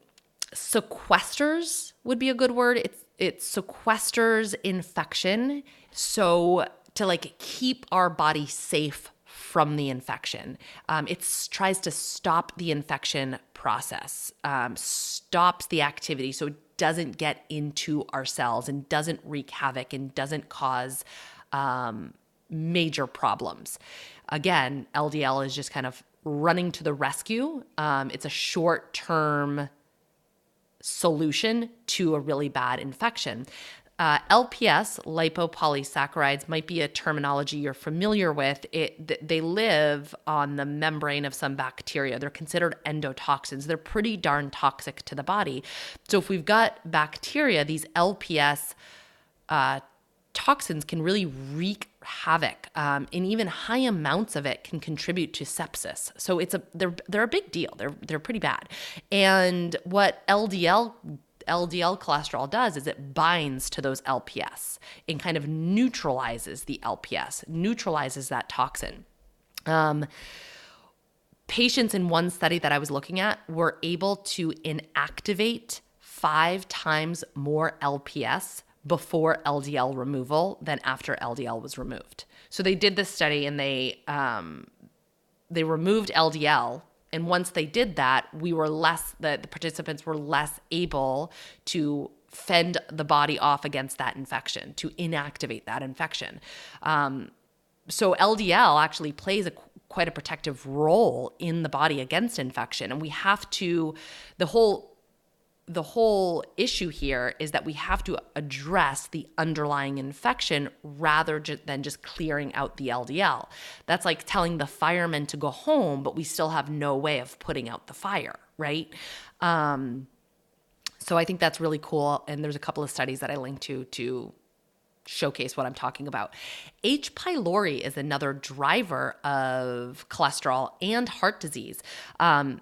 sequesters would be a good word. It it sequesters infection, so to like keep our body safe from the infection. Um, it tries to stop the infection process, um, stops the activity so it doesn't get into our cells and doesn't wreak havoc and doesn't cause um, major problems. Again, LDL is just kind of running to the rescue. Um, it's a short term solution to a really bad infection. Uh, LPS, lipopolysaccharides, might be a terminology you're familiar with. It, they live on the membrane of some bacteria. They're considered endotoxins. They're pretty darn toxic to the body. So if we've got bacteria, these LPS uh, toxins can really wreak havoc, um, and even high amounts of it can contribute to sepsis. So it's a they're they're a big deal. They're they're pretty bad. And what LDL LDL cholesterol does is it binds to those LPS and kind of neutralizes the LPS, neutralizes that toxin. Um, patients in one study that I was looking at were able to inactivate five times more LPS before LDL removal than after LDL was removed. So they did this study and they um, they removed LDL and once they did that, we were less, the, the participants were less able to fend the body off against that infection, to inactivate that infection. Um, so LDL actually plays a quite a protective role in the body against infection and we have to the whole the whole issue here is that we have to address the underlying infection rather than just clearing out the LDL. That's like telling the firemen to go home, but we still have no way of putting out the fire, right? Um, so I think that's really cool. And there's a couple of studies that I linked to to showcase what I'm talking about. H. pylori is another driver of cholesterol and heart disease. Um,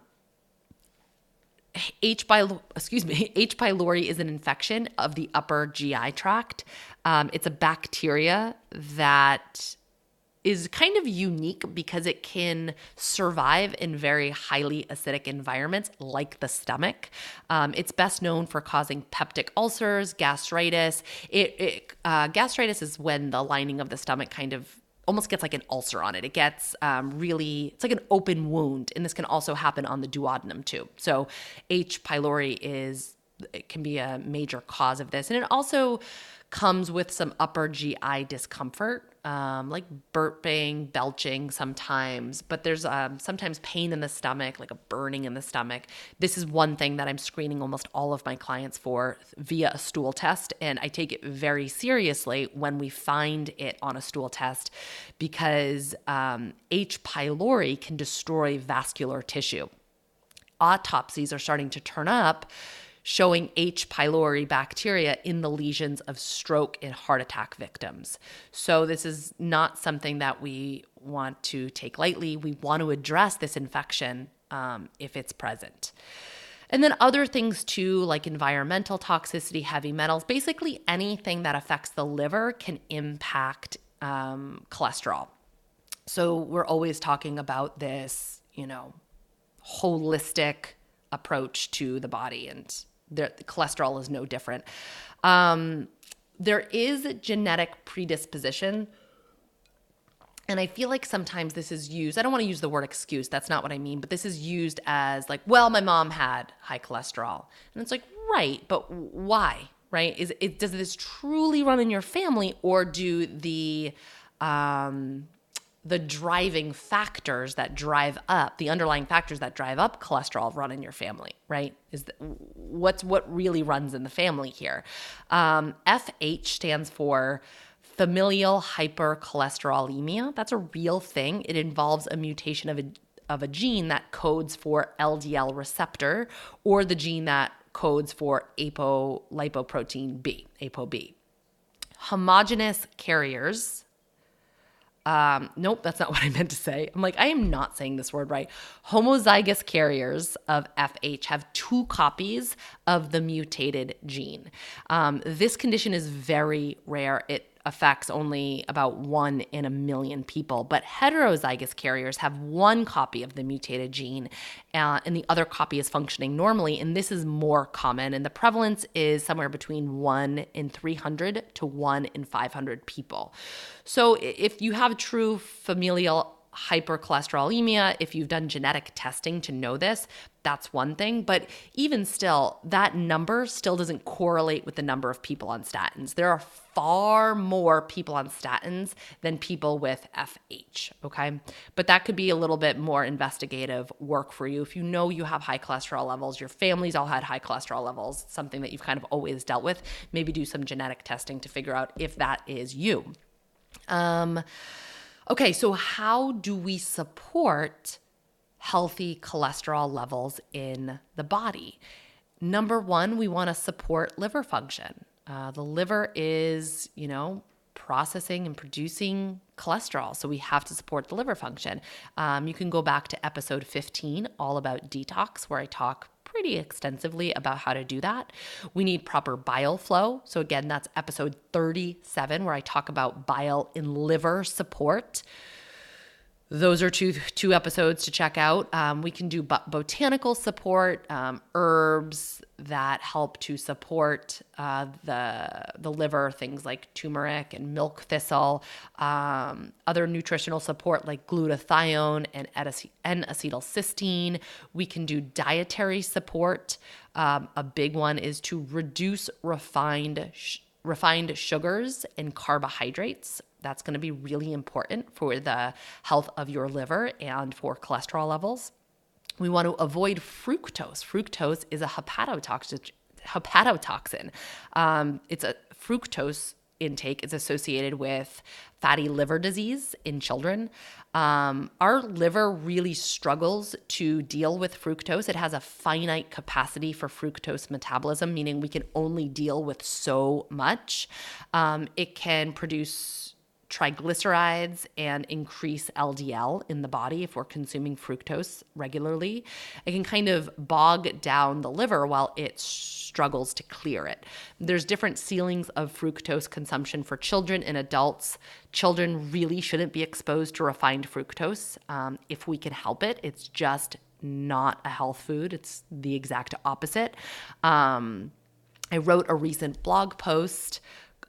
H. pylori, excuse me, H. pylori is an infection of the upper GI tract. Um, it's a bacteria that is kind of unique because it can survive in very highly acidic environments like the stomach. Um, it's best known for causing peptic ulcers, gastritis. It, it uh, gastritis is when the lining of the stomach kind of almost gets like an ulcer on it. It gets um, really, it's like an open wound. And this can also happen on the duodenum too. So H. pylori is, it can be a major cause of this. And it also comes with some upper GI discomfort um, like burping, belching sometimes, but there's um, sometimes pain in the stomach, like a burning in the stomach. This is one thing that I'm screening almost all of my clients for via a stool test. And I take it very seriously when we find it on a stool test because um, H. pylori can destroy vascular tissue. Autopsies are starting to turn up showing H. pylori bacteria in the lesions of stroke and heart attack victims. So, this is not something that we want to take lightly. We want to address this infection um, if it's present. And then other things too, like environmental toxicity, heavy metals, basically anything that affects the liver can impact um, cholesterol. So we're always talking about this, you know, holistic approach to the body and the cholesterol is no different. Um, there is genetic predisposition. And I feel like sometimes this is used, I don't want to use the word excuse, that's not what I mean, but this is used as like, well, my mom had high cholesterol. And it's like, right, but why? Right? Is it does this truly run in your family or do the um the driving factors that drive up the underlying factors that drive up cholesterol run in your family right? Is the, what's what really runs in the family here? Um, fh stands for familial hypercholesterolemia. That's a real thing. It involves a mutation of a of a gene that codes for ldl receptor or the gene that codes for apolipoprotein b apob homogenous carriers um, nope, that's not what I meant to say. I'm like, I am not saying this word right. Homozygous carriers of FH have two copies of the mutated gene. Um, this condition is very rare. It affects only about one in a million people. But heterozygous carriers have one copy of the mutated gene, uh, and the other copy is functioning normally. And this is more common. And the prevalence is somewhere between one in 300 to one in 500 people. So if you have true familial hypercholesterolemia, if you've done genetic testing to know this, that's one thing. But even still, that number still doesn't correlate with the number of people on statins. There are far more people on statins than people with FH, okay? But that could be a little bit more investigative work for you. If you know you have high cholesterol levels, your family's all had high cholesterol levels, something that you've kind of always dealt with, maybe do some genetic testing to figure out if that is you. Um, Okay, so how do we support healthy cholesterol levels in the body? Number one, we want to support liver function. Uh, the liver is, you know, processing and producing cholesterol. So we have to support the liver function. Um, you can go back to episode 15, all about detox, where I talk pretty extensively about how to do that. We need proper bile flow. So, again, that's episode 37, where I talk about bile in liver support those are two two episodes to check out. Um, we can do botanical support, um, herbs that help to support uh, the the liver, things like turmeric and milk thistle. Um, other nutritional support like glutathione and N-acetylcysteine. We can do dietary support. Um, a big one is to reduce refined. Sh- refined sugars and carbohydrates that's going to be really important for the health of your liver and for cholesterol levels. We want to avoid fructose. Fructose is a hepatotoxin. hepatotoxin. Um, it's a fructose intake is associated with fatty liver disease in children. Um, our liver really struggles to deal with fructose. It has a finite capacity for fructose metabolism, meaning we can only deal with so much. Um, it can produce triglycerides and increase LDL in the body if we're consuming fructose regularly. It can kind of bog down the liver while it struggles to clear it. There's different ceilings of fructose consumption for children and adults. Children really shouldn't be exposed to refined fructose um, if we can help it. It's just not a health food, it's the exact opposite. Um, I wrote a recent blog post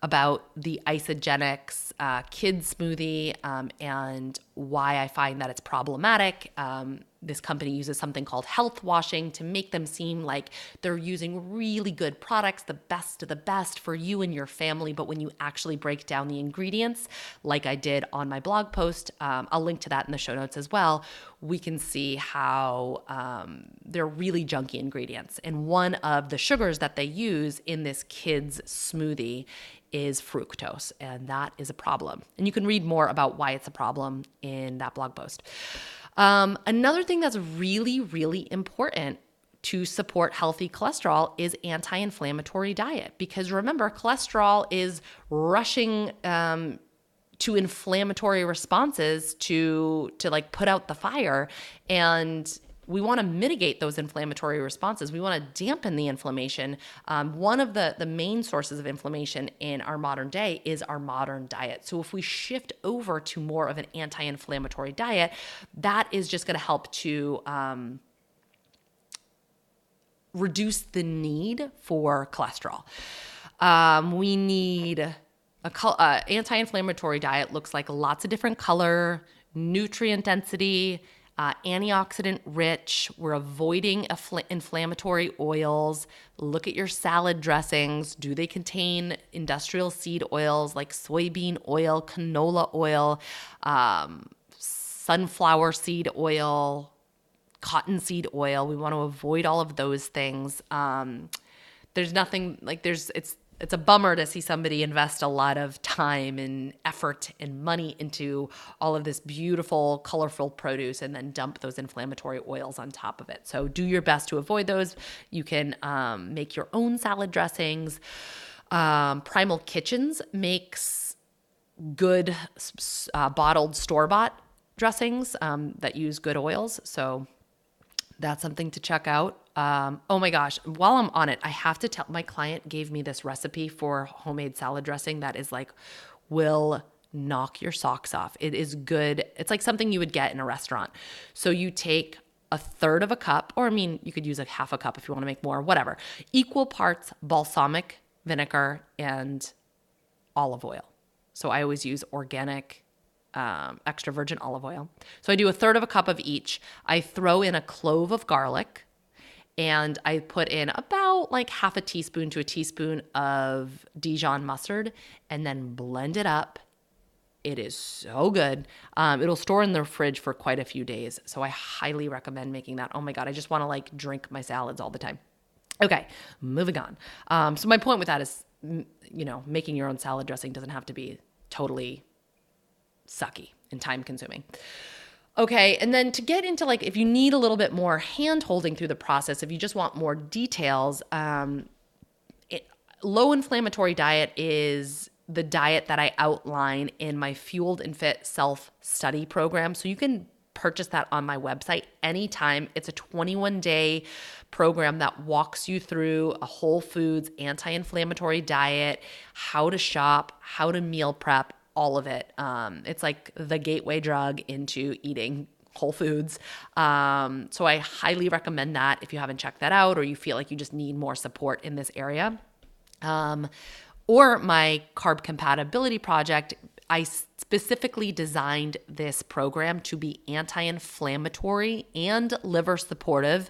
about the Isagenix uh, kid smoothie um, and why I find that it's problematic. Um, this company uses something called health washing to make them seem like they're using really good products, the best of the best for you and your family. But when you actually break down the ingredients, like I did on my blog post, um, I'll link to that in the show notes as well, we can see how um, they're really junky ingredients. And one of the sugars that they use in this kids' smoothie is fructose, and that is a problem. And you can read more about why it's a problem in that blog post. Um, another thing that's really, really important to support healthy cholesterol is anti-inflammatory diet because remember cholesterol is rushing um, to inflammatory responses to to like put out the fire and we want to mitigate those inflammatory responses. We want to dampen the inflammation. Um, one of the, the main sources of inflammation in our modern day is our modern diet. So, if we shift over to more of an anti inflammatory diet, that is just going to help to um, reduce the need for cholesterol. Um, we need a uh, anti-inflammatory diet looks like lots of different color, nutrient density, uh, antioxidant rich. We're avoiding infl- inflammatory oils. Look at your salad dressings. Do they contain industrial seed oils like soybean oil, canola oil, um, sunflower seed oil, cottonseed oil? We want to avoid all of those things. Um, there's nothing like there's it's it's a bummer to see somebody invest a lot of time and effort and money into all of this beautiful, colorful produce and then dump those inflammatory oils on top of it. So do your best to avoid those. You can um, make your own salad dressings. Um, Primal Kitchens makes good uh, bottled store bought dressings um, that use good oils. So that's something to check out. Um, oh my gosh, while I'm on it, I have to tell my client gave me this recipe for homemade salad dressing that is like, will knock your socks off. It is good. It's like something you would get in a restaurant. So you take a third of a cup, or I mean, you could use like half a cup if you want to make more, whatever. Equal parts balsamic vinegar and olive oil. So I always use organic um, extra virgin olive oil. So I do a third of a cup of each. I throw in a clove of garlic and I put in about like half a teaspoon to a teaspoon of Dijon mustard and then blend it up. It is so good. Um, it'll store in the fridge for quite a few days. So I highly recommend making that. Oh my God, I just want to like drink my salads all the time. Okay, moving on. Um, so my point with that is, you know, making your own salad dressing doesn't have to be totally sucky and time consuming. Okay, and then to get into like if you need a little bit more hand holding through the process, if you just want more details, um, it, low inflammatory diet is the diet that I outline in my Fueled and Fit self study program. So you can purchase that on my website anytime. It's a 21 day program that walks you through a whole foods anti inflammatory diet, how to shop, how to meal prep, all of it. Um, it's like the gateway drug into eating Whole Foods. Um, so I highly recommend that if you haven't checked that out or you feel like you just need more support in this area. Um, or my carb compatibility project, I specifically designed this program to be anti inflammatory and liver supportive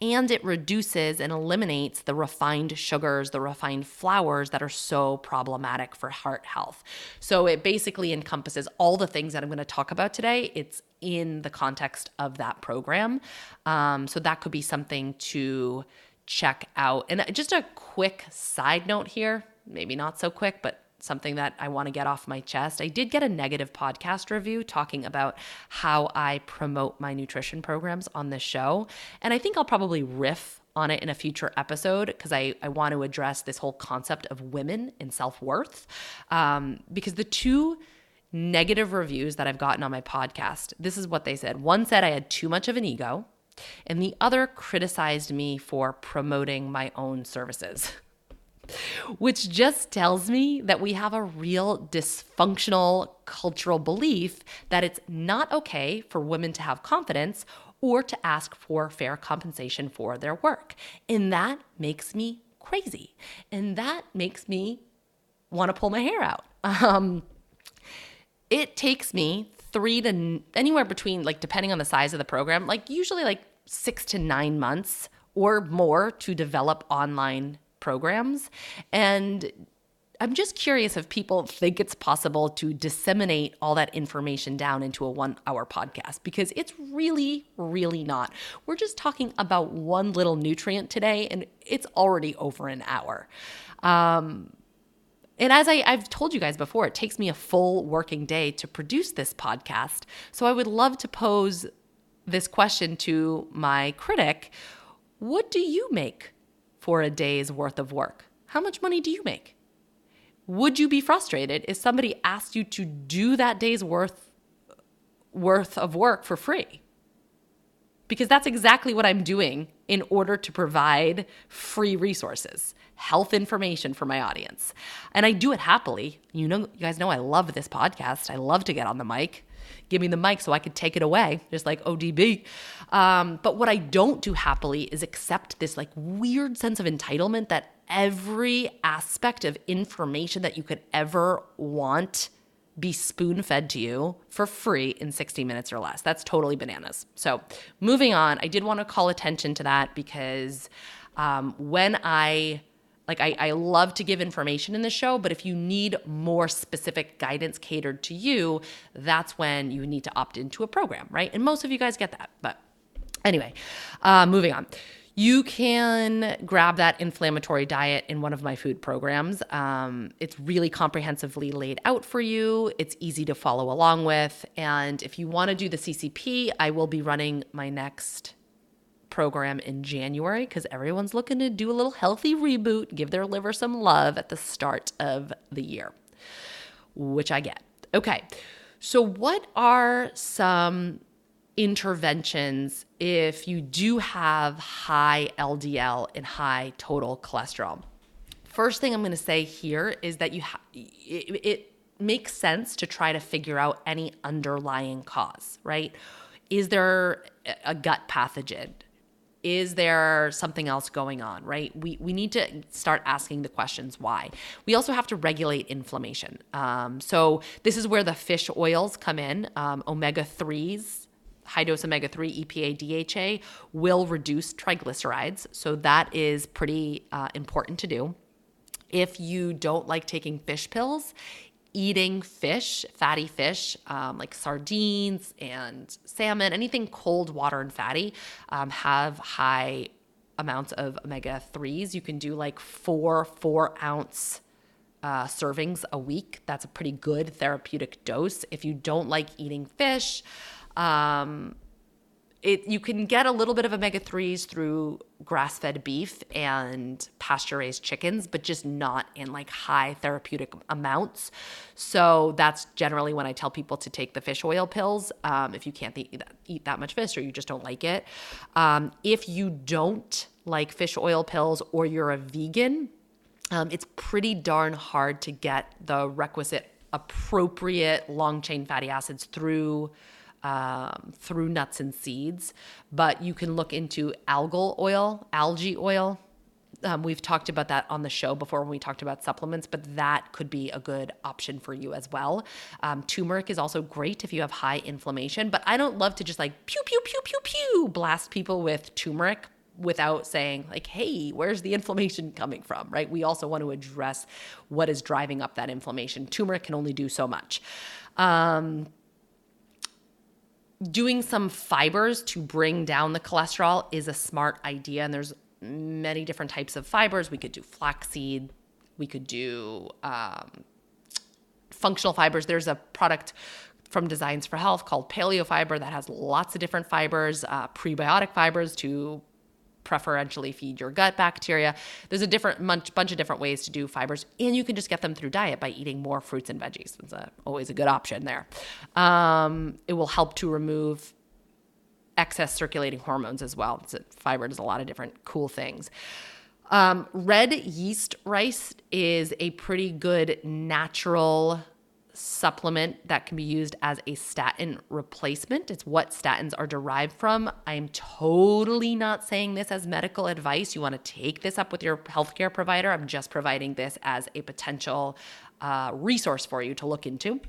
and it reduces and eliminates the refined sugars, the refined flours that are so problematic for heart health. So it basically encompasses all the things that I'm going to talk about today. It's in the context of that program. Um, so that could be something to check out. And just a quick side note here, maybe not so quick, but something that I want to get off my chest. I did get a negative podcast review talking about how I promote my nutrition programs on this show. And I think I'll probably riff on it in a future episode because I, I want to address this whole concept of women and self worth. Um, because the two negative reviews that I've gotten on my podcast, this is what they said. One said I had too much of an ego, and the other criticized me for promoting my own services. Which just tells me that we have a real dysfunctional cultural belief that it's not okay for women to have confidence or to ask for fair compensation for their work. And that makes me crazy. And that makes me want to pull my hair out. Um, it takes me three to anywhere between, like, depending on the size of the program, like, usually like six to nine months or more to develop online programs. And I'm just curious if people think it's possible to disseminate all that information down into a one hour podcast because it's really, really not. We're just talking about one little nutrient today and it's already over an hour. Um, and as I, I've told you guys before, it takes me a full working day to produce this podcast. So I would love to pose this question to my critic What do you make for a day's worth of work? How much money do you make? Would you be frustrated if somebody asked you to do that day's worth worth of work for free? Because that's exactly what I'm doing in order to provide free resources health information for my audience. And I do it happily. You know, you guys know I love this podcast. I love to get on the mic. Give me the mic so I could take it away, just like ODB. Um, but what I don't do happily is accept this like weird sense of entitlement that every aspect of information that you could ever want be spoon fed to you for free in 60 minutes or less. That's totally bananas. So, moving on, I did want to call attention to that because um, when I like, I, I love to give information in the show, but if you need more specific guidance catered to you, that's when you need to opt into a program, right? And most of you guys get that. But anyway, uh, moving on. You can grab that inflammatory diet in one of my food programs. Um, it's really comprehensively laid out for you. It's easy to follow along with. And if you want to do the CCP, I will be running my next program in January because everyone's looking to do a little healthy reboot, give their liver some love at the start of the year, which I get. Okay, so what are some interventions if you do have high LDL and high total cholesterol? First thing I'm going to say here is that you ha- it, it makes sense to try to figure out any underlying cause, right? Is there a gut pathogen? is there something else going on right we, we need to start asking the questions why we also have to regulate inflammation um, so this is where the fish oils come in um, omega-3s high dose omega-3 epa dha will reduce triglycerides so that is pretty uh, important to do if you don't like taking fish pills eating fish, fatty fish, um, like sardines and salmon, anything cold water and fatty, um, have high amounts of omega 3s. You can do like four, four ounce uh, servings a week. That's a pretty good therapeutic dose. If you don't like eating fish, um, it you can get a little bit of omega 3s through grass-fed beef and pasture-raised chickens but just not in like high therapeutic amounts. So that's generally when i tell people to take the fish oil pills um, if you can't eat, eat that much fish or you just don't like it. Um, if you don't like fish oil pills or you're a vegan um, it's pretty darn hard to get the requisite appropriate long chain fatty acids through um, through nuts and seeds, but you can look into algal oil, algae oil. Um, we've talked about that on the show before when we talked about supplements, but that could be a good option for you as well. Um, turmeric is also great if you have high inflammation, but I don't love to just like pew, pew, pew, pew, pew, blast people with turmeric without saying like hey where's the inflammation coming from right we also want to address what is driving up that inflammation turmeric can only do so much um, doing some fibers to bring down the cholesterol is a smart idea. And there's many different types of fibers. We could do flaxseed, we could do um, functional fibers. There's a product from Designs for Health called Paleo Fiber that has lots of different fibers, uh, prebiotic fibers to preferentially feed your gut bacteria. There's a different bunch, bunch of different ways to do fibers, and you can just get them through diet by eating more fruits and veggies. It's a, always a good option there. Um, it will help to remove excess circulating hormones as well. Fiber does a lot of different cool things. Um, red yeast rice is a pretty good natural supplement that can be used as a statin replacement. It's what statins are derived from. I'm totally not saying this as medical advice. You want to take this up with your healthcare provider. I'm just providing this as a potential uh, resource for you to look into.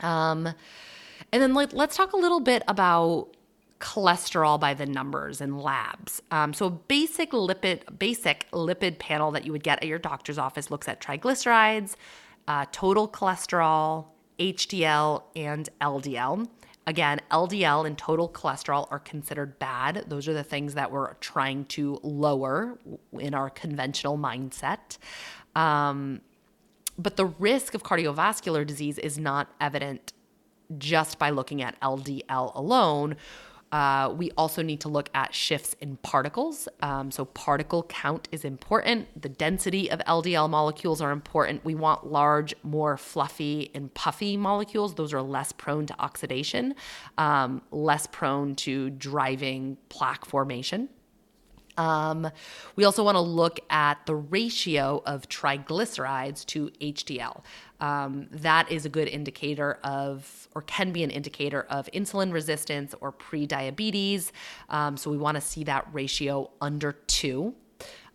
Um, and then let, let's talk a little bit about cholesterol by the numbers in labs. Um, so a basic lipid basic lipid panel that you would get at your doctor's office looks at triglycerides, uh, total cholesterol, HDL, and LDL. Again, LDL and total cholesterol are considered bad. Those are the things that we're trying to lower in our conventional mindset. Um, but the risk of cardiovascular disease is not evident just by looking at LDL alone. Uh, we also need to look at shifts in particles. Um, so, particle count is important. The density of LDL molecules are important. We want large, more fluffy and puffy molecules. Those are less prone to oxidation, um, less prone to driving plaque formation. Um, we also want to look at the ratio of triglycerides to HDL. Um, that is a good indicator of, or can be an indicator of insulin resistance or pre-diabetes. Um, so we want to see that ratio under two.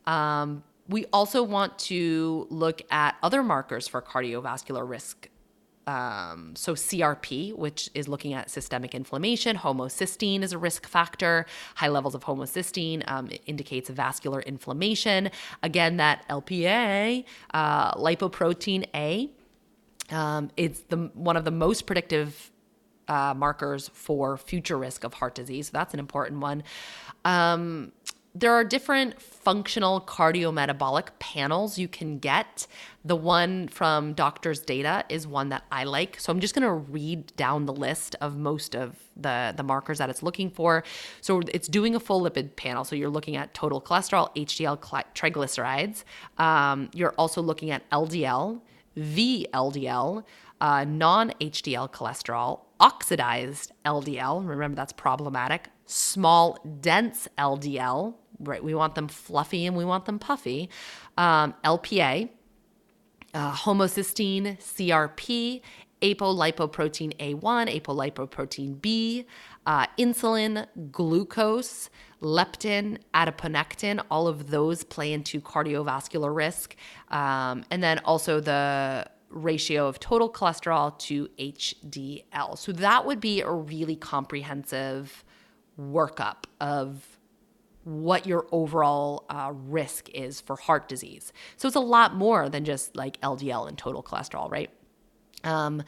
Um, we also want to look at other markers for cardiovascular risk um, so CRP, which is looking at systemic inflammation, homocysteine is a risk factor. High levels of homocysteine um, indicates vascular inflammation. Again, that LPA, uh, lipoprotein A, um, it's the one of the most predictive uh, markers for future risk of heart disease. So that's an important one. Um, there are different functional cardiometabolic panels you can get. The one from Doctor's Data is one that I like. So I'm just going to read down the list of most of the, the markers that it's looking for. So it's doing a full lipid panel. So you're looking at total cholesterol, HDL, triglycerides. Um, you're also looking at LDL, VLDL, uh, non HDL cholesterol, oxidized LDL. Remember, that's problematic. Small, dense LDL, right? We want them fluffy and we want them puffy. Um, LPA, uh, homocysteine, CRP, apolipoprotein A1, apolipoprotein B, uh, insulin, glucose, leptin, adiponectin, all of those play into cardiovascular risk. Um, and then also the ratio of total cholesterol to HDL. So that would be a really comprehensive workup of what your overall uh, risk is for heart disease. So it's a lot more than just like LDL and total cholesterol, right? Um,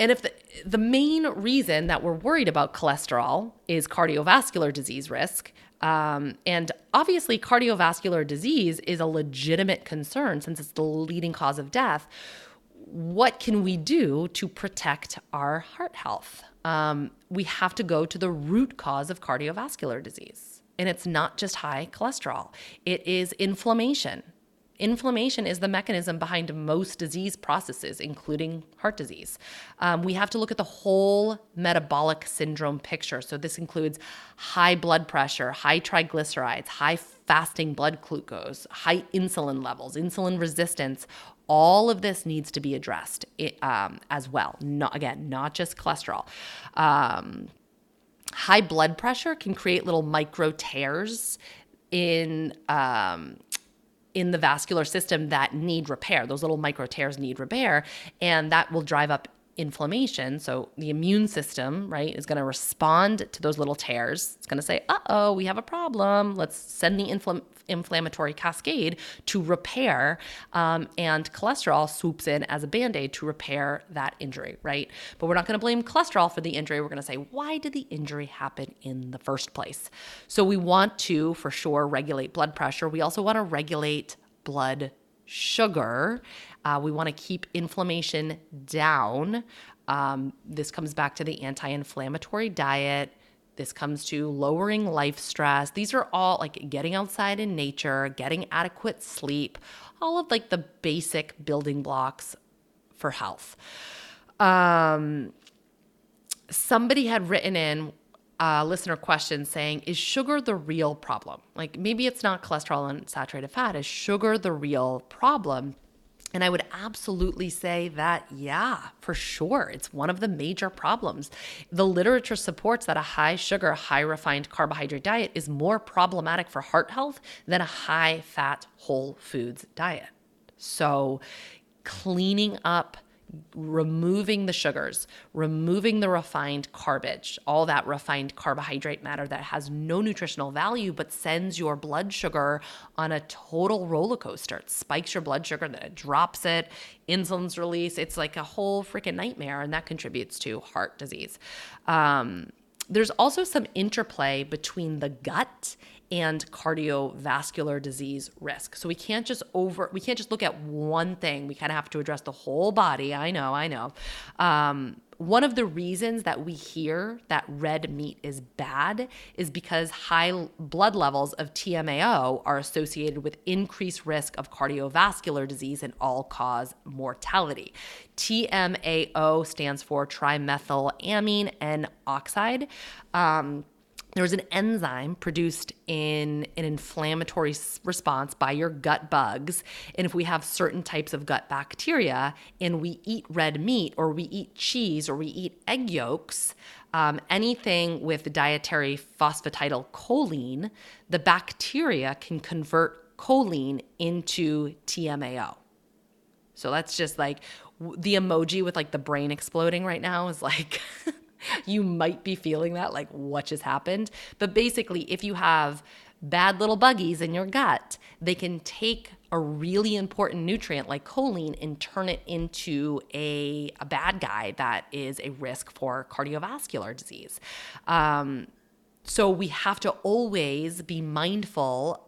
and if the, the main reason that we're worried about cholesterol is cardiovascular disease risk, um, and obviously cardiovascular disease is a legitimate concern since it's the leading cause of death, what can we do to protect our heart health? Um, we have to go to the root cause of cardiovascular disease. And it's not just high cholesterol, it is inflammation. Inflammation is the mechanism behind most disease processes, including heart disease. Um, we have to look at the whole metabolic syndrome picture. So, this includes high blood pressure, high triglycerides, high fasting blood glucose, high insulin levels, insulin resistance. All of this needs to be addressed um, as well. Not, again, not just cholesterol. Um, high blood pressure can create little micro tears in um, in the vascular system that need repair. Those little micro tears need repair, and that will drive up inflammation. So the immune system, right, is going to respond to those little tears. It's going to say, "Uh oh, we have a problem. Let's send the infl- inflammatory cascade to repair. Um, and cholesterol swoops in as a band aid to repair that injury, right? But we're not going to blame cholesterol for the injury. We're going to say, why did the injury happen in the first place? So we want to, for sure, regulate blood pressure. We also want to regulate blood sugar. Uh, we want to keep inflammation down. Um, this comes back to the anti inflammatory diet This comes to lowering life stress. These are all like getting outside in nature, getting adequate sleep, all of like the basic building blocks for health. Um, somebody had written in a listener question saying, Is sugar the real problem? Like maybe it's not cholesterol and saturated fat. Is sugar the real problem? And I would absolutely say that, yeah, for sure. It's one of the major problems. The literature supports that a high sugar, high refined carbohydrate diet is more problematic for heart health than a high fat whole foods diet. So, cleaning up removing the sugars, removing the refined garbage, all that refined carbohydrate matter that has no nutritional value but sends your blood sugar on a total roller coaster. It spikes your blood sugar, then it drops it, insulin's released. It's like a whole freaking nightmare, and that contributes to heart disease. Um, there's also some interplay between the gut and cardiovascular disease risk. So we can't just over we can't just look at one thing. We kind of have to address the whole body. I know, I know. Um, one of the reasons that we hear that red meat is bad is because high blood levels of TMAO are associated with increased risk of cardiovascular disease and all cause mortality. TMAO stands for trimethylamine N oxide. Um, there was an enzyme produced in an inflammatory response by your gut bugs. And if we have certain types of gut bacteria and we eat red meat or we eat cheese or we eat egg yolks, um, anything with dietary phosphatidylcholine, the bacteria can convert choline into TMAO. So that's just like the emoji with like the brain exploding right now is like you might be feeling that, like, what just happened? But basically, if you have bad little buggies in your gut, they can take a really important nutrient like choline and turn it into a, a bad guy that is a risk for cardiovascular disease. Um, so we have to always be mindful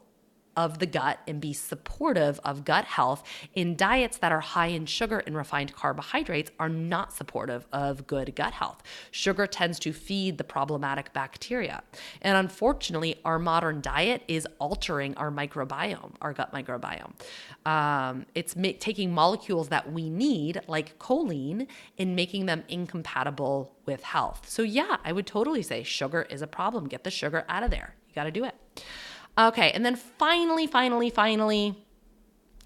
of the gut and be supportive of gut health in diets that are high in sugar and refined carbohydrates are not supportive of good gut health. Sugar tends to feed the problematic bacteria. And unfortunately, our modern diet is altering our microbiome, our gut microbiome. Um, it's ma- taking molecules that we need, like choline, and making them incompatible with health. So, yeah, I would totally say sugar is a problem. Get the sugar out of there. You got to do it. Okay, and then finally, finally, finally,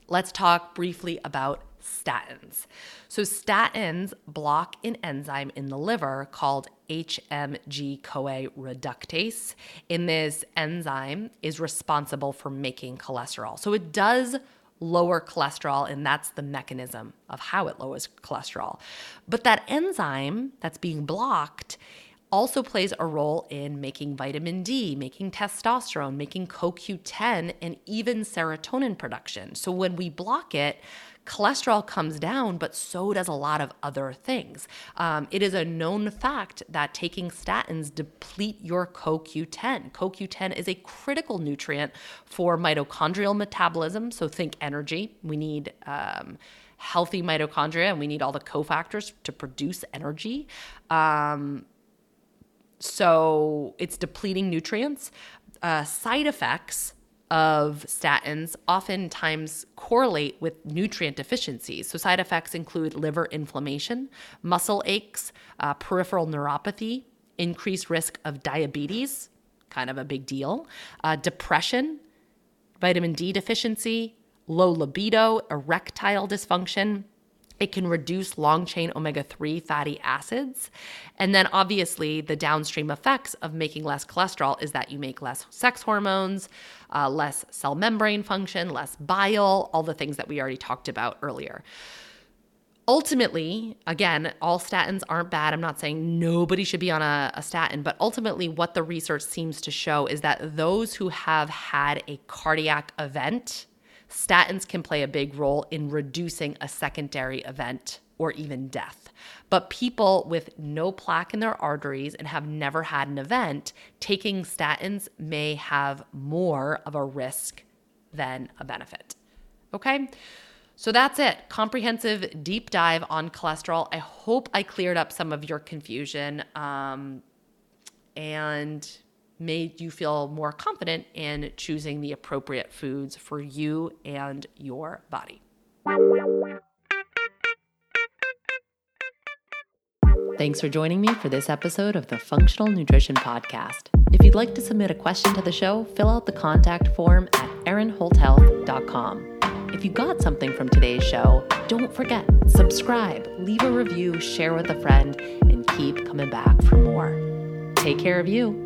let's talk briefly about statins. So, statins block an enzyme in the liver called HMG CoA reductase. And this enzyme is responsible for making cholesterol. So, it does lower cholesterol, and that's the mechanism of how it lowers cholesterol. But that enzyme that's being blocked also plays a role in making vitamin D, making testosterone, making CoQ10, and even serotonin production. So when we block it, cholesterol comes down, but so does a lot of other things. Um, it is a known fact that taking statins deplete your CoQ10. CoQ10 is a critical nutrient for mitochondrial metabolism. So think energy. We need um, healthy mitochondria and we need all the cofactors to produce energy. Um, so it's depleting nutrients. Uh, side effects of statins oftentimes correlate with nutrient deficiencies. So, side effects include liver inflammation, muscle aches, uh, peripheral neuropathy, increased risk of diabetes, kind of a big deal, uh, depression, vitamin D deficiency, low libido, erectile dysfunction, it can reduce long chain omega 3 fatty acids. And then, obviously, the downstream effects of making less cholesterol is that you make less sex hormones, uh, less cell membrane function, less bile, all the things that we already talked about earlier. Ultimately, again, all statins aren't bad. I'm not saying nobody should be on a, a statin, but ultimately, what the research seems to show is that those who have had a cardiac event, statins can play a big role in reducing a secondary event or even death. But people with no plaque in their arteries and have never had an event, taking statins may have more of a risk than a benefit. Okay? So that's it. Comprehensive deep dive on cholesterol. I hope I cleared up some of your confusion. Um, and made you feel more confident in choosing the appropriate foods for you and your body. Thanks for joining me for this episode of the Functional Nutrition Podcast. If you'd like to submit a question to the show, fill out the contact form at erinholthealth.com. If you got something from today's show, don't forget, subscribe, leave a review, share with a friend, and keep coming back for more. Take care of you